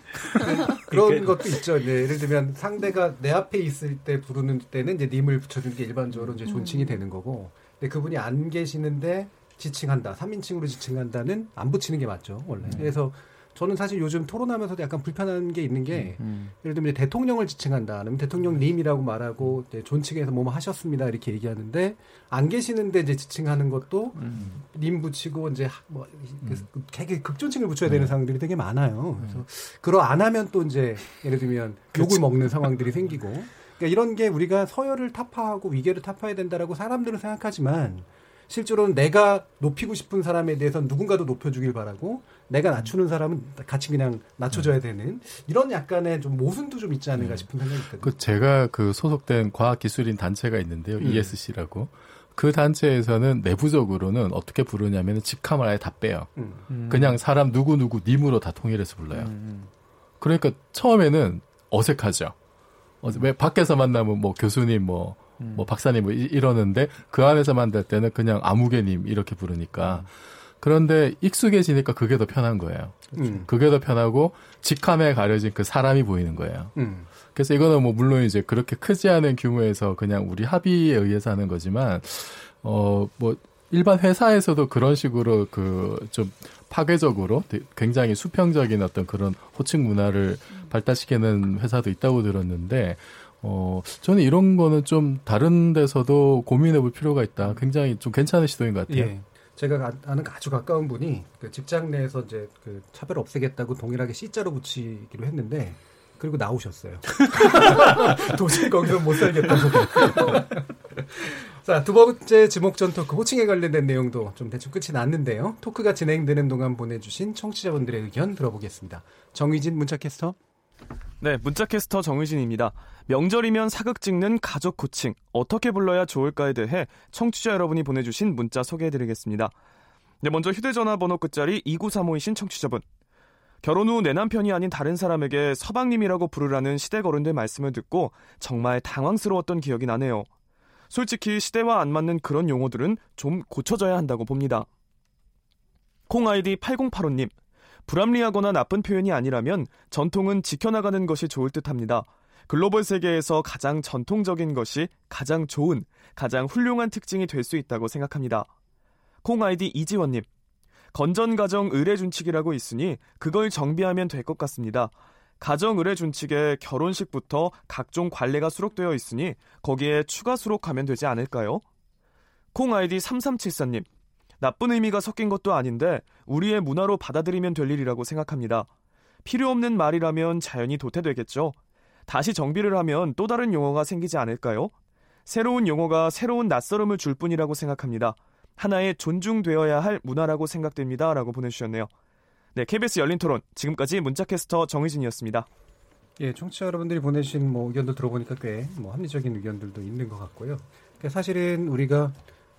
그런 것도 있죠. 네, 예를 들면 상대가 내 앞에 있을 때 부르는 때는 이제 님을 붙여주는 게 일반적으로 이제 존칭이 음. 되는 거고. 근데 그분이 안 계시는데 지칭한다. 3인칭으로 지칭한다는 안 붙이는 게 맞죠, 원래. 음. 그래서 저는 사실 요즘 토론하면서도 약간 불편한 게 있는 게 음. 음. 예를 들면 대통령을 지칭한다. 그러면 대통령님이라고 말하고 이제 존칭해서 뭐 하셨습니다 이렇게 얘기하는데 안 계시는데 이제 지칭하는 것도 음. 님 붙이고 이제 뭐 음. 되게 극존칭을 붙여야 되는 음. 상황들이 되게 많아요. 그래서 그러 안 하면 또 이제 예를 들면 욕을 먹는 상황들이 생기고 그러니까 이런 게 우리가 서열을 타파하고 위계를 타파해야 된다라고 사람들은 생각하지만 실제로는 내가 높이고 싶은 사람에 대해서 누군가도 높여주길 바라고 내가 낮추는 사람은 같이 그냥 낮춰줘야 되는 이런 약간의 좀 모순도 좀 있지 않은가 음. 싶은 생각이 듭니다. 그 제가 그 소속된 과학기술인 단체가 있는데요. 음. ESC라고. 그 단체에서는 내부적으로는 어떻게 부르냐면 직함을 아예 다 빼요. 음. 음. 그냥 사람 누구누구 님으로 다 통일해서 불러요. 음, 음. 그러니까 처음에는 어색하죠. 왜 밖에서 만나면 뭐 교수님 뭐, 뭐 박사님 뭐 이러는데 그 안에서 만날 때는 그냥 아무개님 이렇게 부르니까 그런데 익숙해지니까 그게 더 편한 거예요. 음. 그게 더 편하고 직함에 가려진 그 사람이 보이는 거예요. 음. 그래서 이거는 뭐 물론 이제 그렇게 크지 않은 규모에서 그냥 우리 합의에 의해서 하는 거지만 어 뭐 일반 회사에서도 그런 식으로 그 좀 파괴적으로 굉장히 수평적인 어떤 그런 호칭 문화를 발달시키는 회사도 있다고 들었는데 어, 저는 이런 거는 좀 다른 데서도 고민해 볼 필요가 있다. 굉장히 좀 괜찮은 시도인 것 같아요. 예. 제가 아는 아주 가까운 분이 그 직장 내에서 이제 그 차별 없애겠다고 동일하게 C자로 붙이기로 했는데 그리고 나오셨어요. 도저히 거기서 못 살겠다고. 자, 두 번째 지목전 토크 호칭에 관련된 내용도 좀 대충 끝이 났는데요. 토크가 진행되는 동안 보내주신 청취자분들의 의견 들어보겠습니다. 정의진 문자캐스터. 네, 문자캐스터 정의진입니다. 명절이면 사극 찍는 가족 코칭 어떻게 불러야 좋을까에 대해 청취자 여러분이 보내주신 문자 소개해드리겠습니다. 네, 먼저 휴대전화 번호 끝자리 2935이신 청취자분. 결혼 후 내 남편이 아닌 다른 사람에게 서방님이라고 부르라는 시댁 어른들 말씀을 듣고 정말 당황스러웠던 기억이 나네요. 솔직히 시대와 안 맞는 그런 용어들은 좀 고쳐져야 한다고 봅니다. 콩 아이디 8085님. 불합리하거나 나쁜 표현이 아니라면 전통은 지켜나가는 것이 좋을 듯 합니다. 글로벌 세계에서 가장 전통적인 것이 가장 좋은, 가장 훌륭한 특징이 될 수 있다고 생각합니다. 콩 아이디 이지원님. 건전가정 의례준칙이라고 있으니 그걸 정비하면 될 것 같습니다. 가정 의례준칙에 결혼식부터 각종 관례가 수록되어 있으니 거기에 추가 수록하면 되지 않을까요? 콩 아이디 3374님. 나쁜 의미가 섞인 것도 아닌데 우리의 문화로 받아들이면 될 일이라고 생각합니다. 필요 없는 말이라면 자연히 도태되겠죠. 다시 정비를 하면 또 다른 용어가 생기지 않을까요? 새로운 용어가 새로운 낯설음을 줄 뿐이라고 생각합니다. 하나의 존중되어야 할 문화라고 생각됩니다. 라고 보내주셨네요. 네, KBS 열린 토론. 지금까지 문자캐스터 정희진이었습니다. 예, 청취자 여러분들이 보내주신 뭐 의견도 들어보니까 꽤 뭐 합리적인 의견들도 있는 것 같고요. 사실은 우리가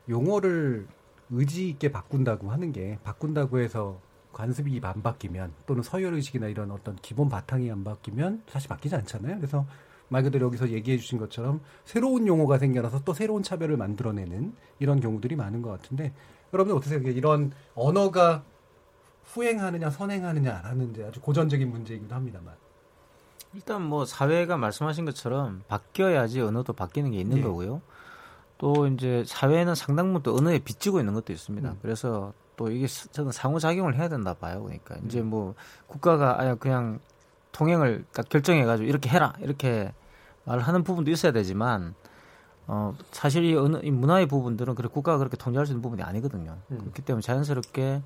용어를 의지 있게 바꾼다고 하는 게 바꾼다고 해서 관습이 안 바뀌면 또는 서열 의식이나 이런 어떤 기본 바탕이 안 바뀌면 사실 바뀌지 않잖아요. 그래서 말 그대로 여기서 얘기해 주신 것처럼 새로운 용어가 생겨나서 또 새로운 차별을 만들어내는 이런 경우들이 많은 것 같은데 여러분 어떻게 생각해요? 이런 언어가 후행하느냐 선행하느냐라는 데 아주 고전적인 문제이기도 합니다만 일단 뭐 사회가 말씀하신 것처럼 바뀌어야지 언어도 바뀌는 게 있는 네. 거고요. 또 이제 사회는 상당 부분 또 언어에 빚지고 있는 것도 있습니다. 음. 그래서 또 이게 저는 상호작용을 해야 된다 봐요. 그러니까 음. 이제 뭐 국가가 아예 그냥 통행을 딱 결정해가지고 이렇게 해라 이렇게 말하는 부분도 있어야 되지만 어 사실 이, 어느, 이 문화의 부분들은 그렇게 국가가 그렇게 통제할 수 있는 부분이 아니거든요. 음. 그렇기 때문에 자연스럽게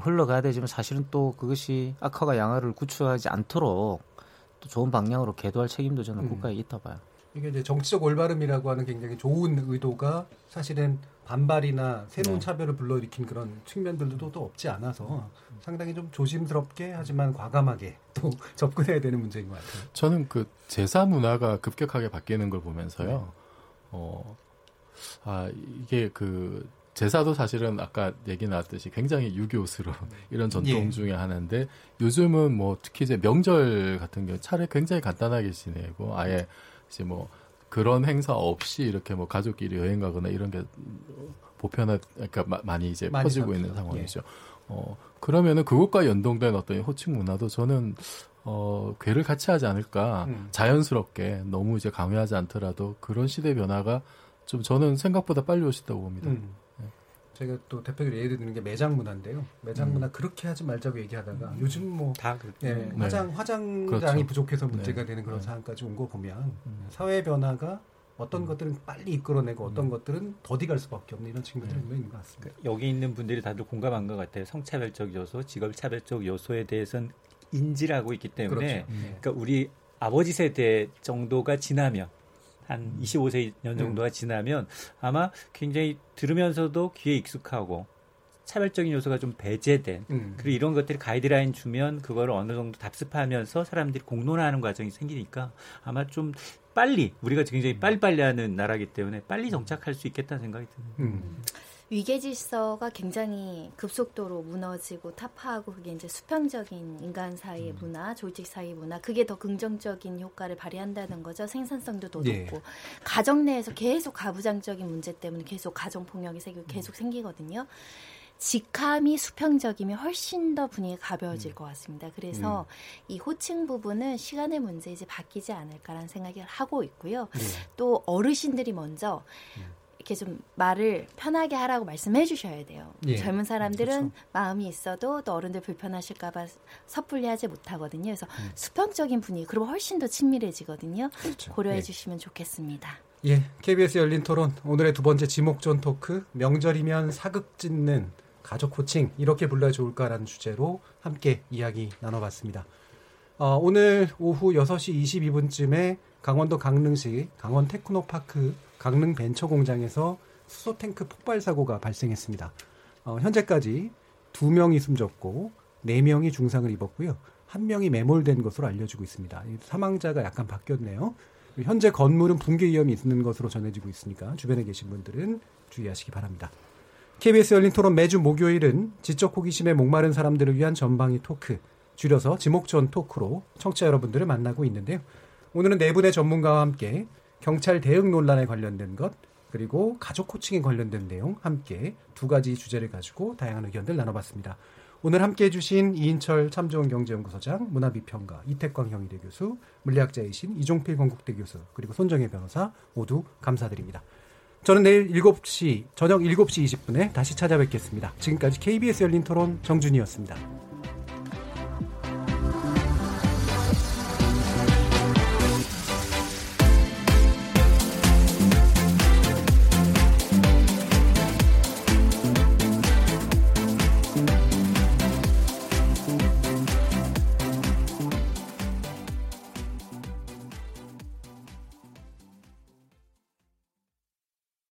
흘러가야 되지만 사실은 또 그것이 악화가 양화를 구축하지 않도록 또 좋은 방향으로 계도할 책임도 저는 음. 국가에 있다 봐요. 이게 이제 정치적 올바름이라고 하는 굉장히 좋은 의도가 사실은 반발이나 새로운 네. 차별을 불러일으킨 그런 측면들도 또 없지 않아서 상당히 좀 조심스럽게 하지만 과감하게 또 접근해야 되는 문제인 것 같아요. 저는 그 제사 문화가 급격하게 바뀌는 걸 보면서요. 네. 어, 아, 이게 그 제사도 사실은 아까 얘기 나왔듯이 굉장히 유교스러운 이런 전통 예. 중에 하나인데 요즘은 뭐 특히 이제 명절 같은 경우 차례 굉장히 간단하게 지내고 아예 이제 뭐 그런 행사 없이 이렇게 뭐 가족끼리 여행 가거나 이런 게 보편화 그러니까 마, 많이 이제 많이 퍼지고 있는 예. 상황이죠. 예. 어 그러면은 그것과 연동된 어떤 호칭 문화도 저는 어 괴를 같이 하지 않을까 음. 자연스럽게 너무 이제 강요하지 않더라도 그런 시대 변화가 좀 저는 생각보다 빨리 오시다고 봅니다. 음. 제가 또 대표적으로 예를 드는 게 매장 문화인데요. 매장 문화 음. 그렇게 하지 말자고 얘기하다가 음. 요즘 뭐다 예, 네. 화장 화장장이 그렇죠. 부족해서 문제가 네. 되는 그런 네. 상황까지 온 거 보면 음. 사회 변화가 어떤 음. 것들은 빨리 이끌어내고 어떤 음. 것들은 더디 갈 수밖에 없는 이런 친구들이 네. 있는 것 같습니다. 그러니까 여기 있는 분들이 다들 공감한 것 같아요. 성차별적 요소, 직업차별적 요소에 대해서는 인지를 하고 있기 때문에 그렇죠. 그러니까 우리 아버지 세대 정도가 지나면 한 25세 년 정도가 지나면 아마 굉장히 들으면서도 귀에 익숙하고 차별적인 요소가 좀 배제된 음. 그리고 이런 것들이 가이드라인 주면 그거를 어느 정도 답습하면서 사람들이 공론화하는 과정이 생기니까 아마 좀 빨리 우리가 굉장히 빨리빨리 하는 나라기 때문에 빨리 정착할 수 있겠다는 생각이 듭니다. 음. 위계 질서가 굉장히 급속도로 무너지고 타파하고 그게 이제 수평적인 인간 사이의 음. 문화, 조직 사이의 문화 그게 더 긍정적인 효과를 발휘한다는 거죠. 생산성도 더 네. 높고 가정 내에서 계속 가부장적인 문제 때문에 계속 가정 폭력이 계속 생기거든요. 직함이 수평적이면 훨씬 더 분위기가 가벼워질 음. 것 같습니다. 그래서 음. 이 호칭 부분은 시간의 문제 이제 바뀌지 않을까라는 생각을 하고 있고요. 네. 또 어르신들이 먼저 음. 이렇게 좀 말을 편하게 하라고 말씀해 주셔야 돼요. 예. 젊은 사람들은 그렇죠. 마음이 있어도 또 어른들 불편하실까봐 섣불리 하지 못하거든요. 그래서 음. 수평적인 분위기, 그러면 훨씬 더 친밀해지거든요. 그렇죠. 고려해 예. 주시면 좋겠습니다. 예, KBS 열린 토론 오늘의 두 번째 지목전 토크 명절이면 사극 짓는 가족 코칭 이렇게 불러야 좋을까라는 주제로 함께 이야기 나눠봤습니다. 어, 오늘 오후 6시 22분쯤에 강원도 강릉시 강원 테크노파크 강릉 벤처 공장에서 수소 탱크 폭발 사고가 발생했습니다. 어, 현재까지 두 명이 숨졌고 네 명이 중상을 입었고요. 한 명이 매몰된 것으로 알려지고 있습니다. 사망자가 약간 바뀌었네요. 현재 건물은 붕괴 위험이 있는 것으로 전해지고 있으니까 주변에 계신 분들은 주의하시기 바랍니다. KBS 열린 토론 매주 목요일은 지적 호기심에 목마른 사람들을 위한 전방위 토크, 줄여서 지목전 토크로 청취자 여러분들을 만나고 있는데요. 오늘은 네 분의 전문가와 함께 경찰 대응 논란에 관련된 것 그리고 가족 코칭에 관련된 내용 함께 두 가지 주제를 가지고 다양한 의견들 나눠봤습니다. 오늘 함께 해 주신 이인철 참좋은 경제연구소장, 문화비평가 이태광 경희대 교수, 물리학자이신 이종필 건국대 교수, 그리고 손정혜 변호사 모두 감사드립니다. 저는 내일 7시, 저녁 7시 20분에 다시 찾아뵙겠습니다. 지금까지 KBS 열린 토론 정준이었습니다.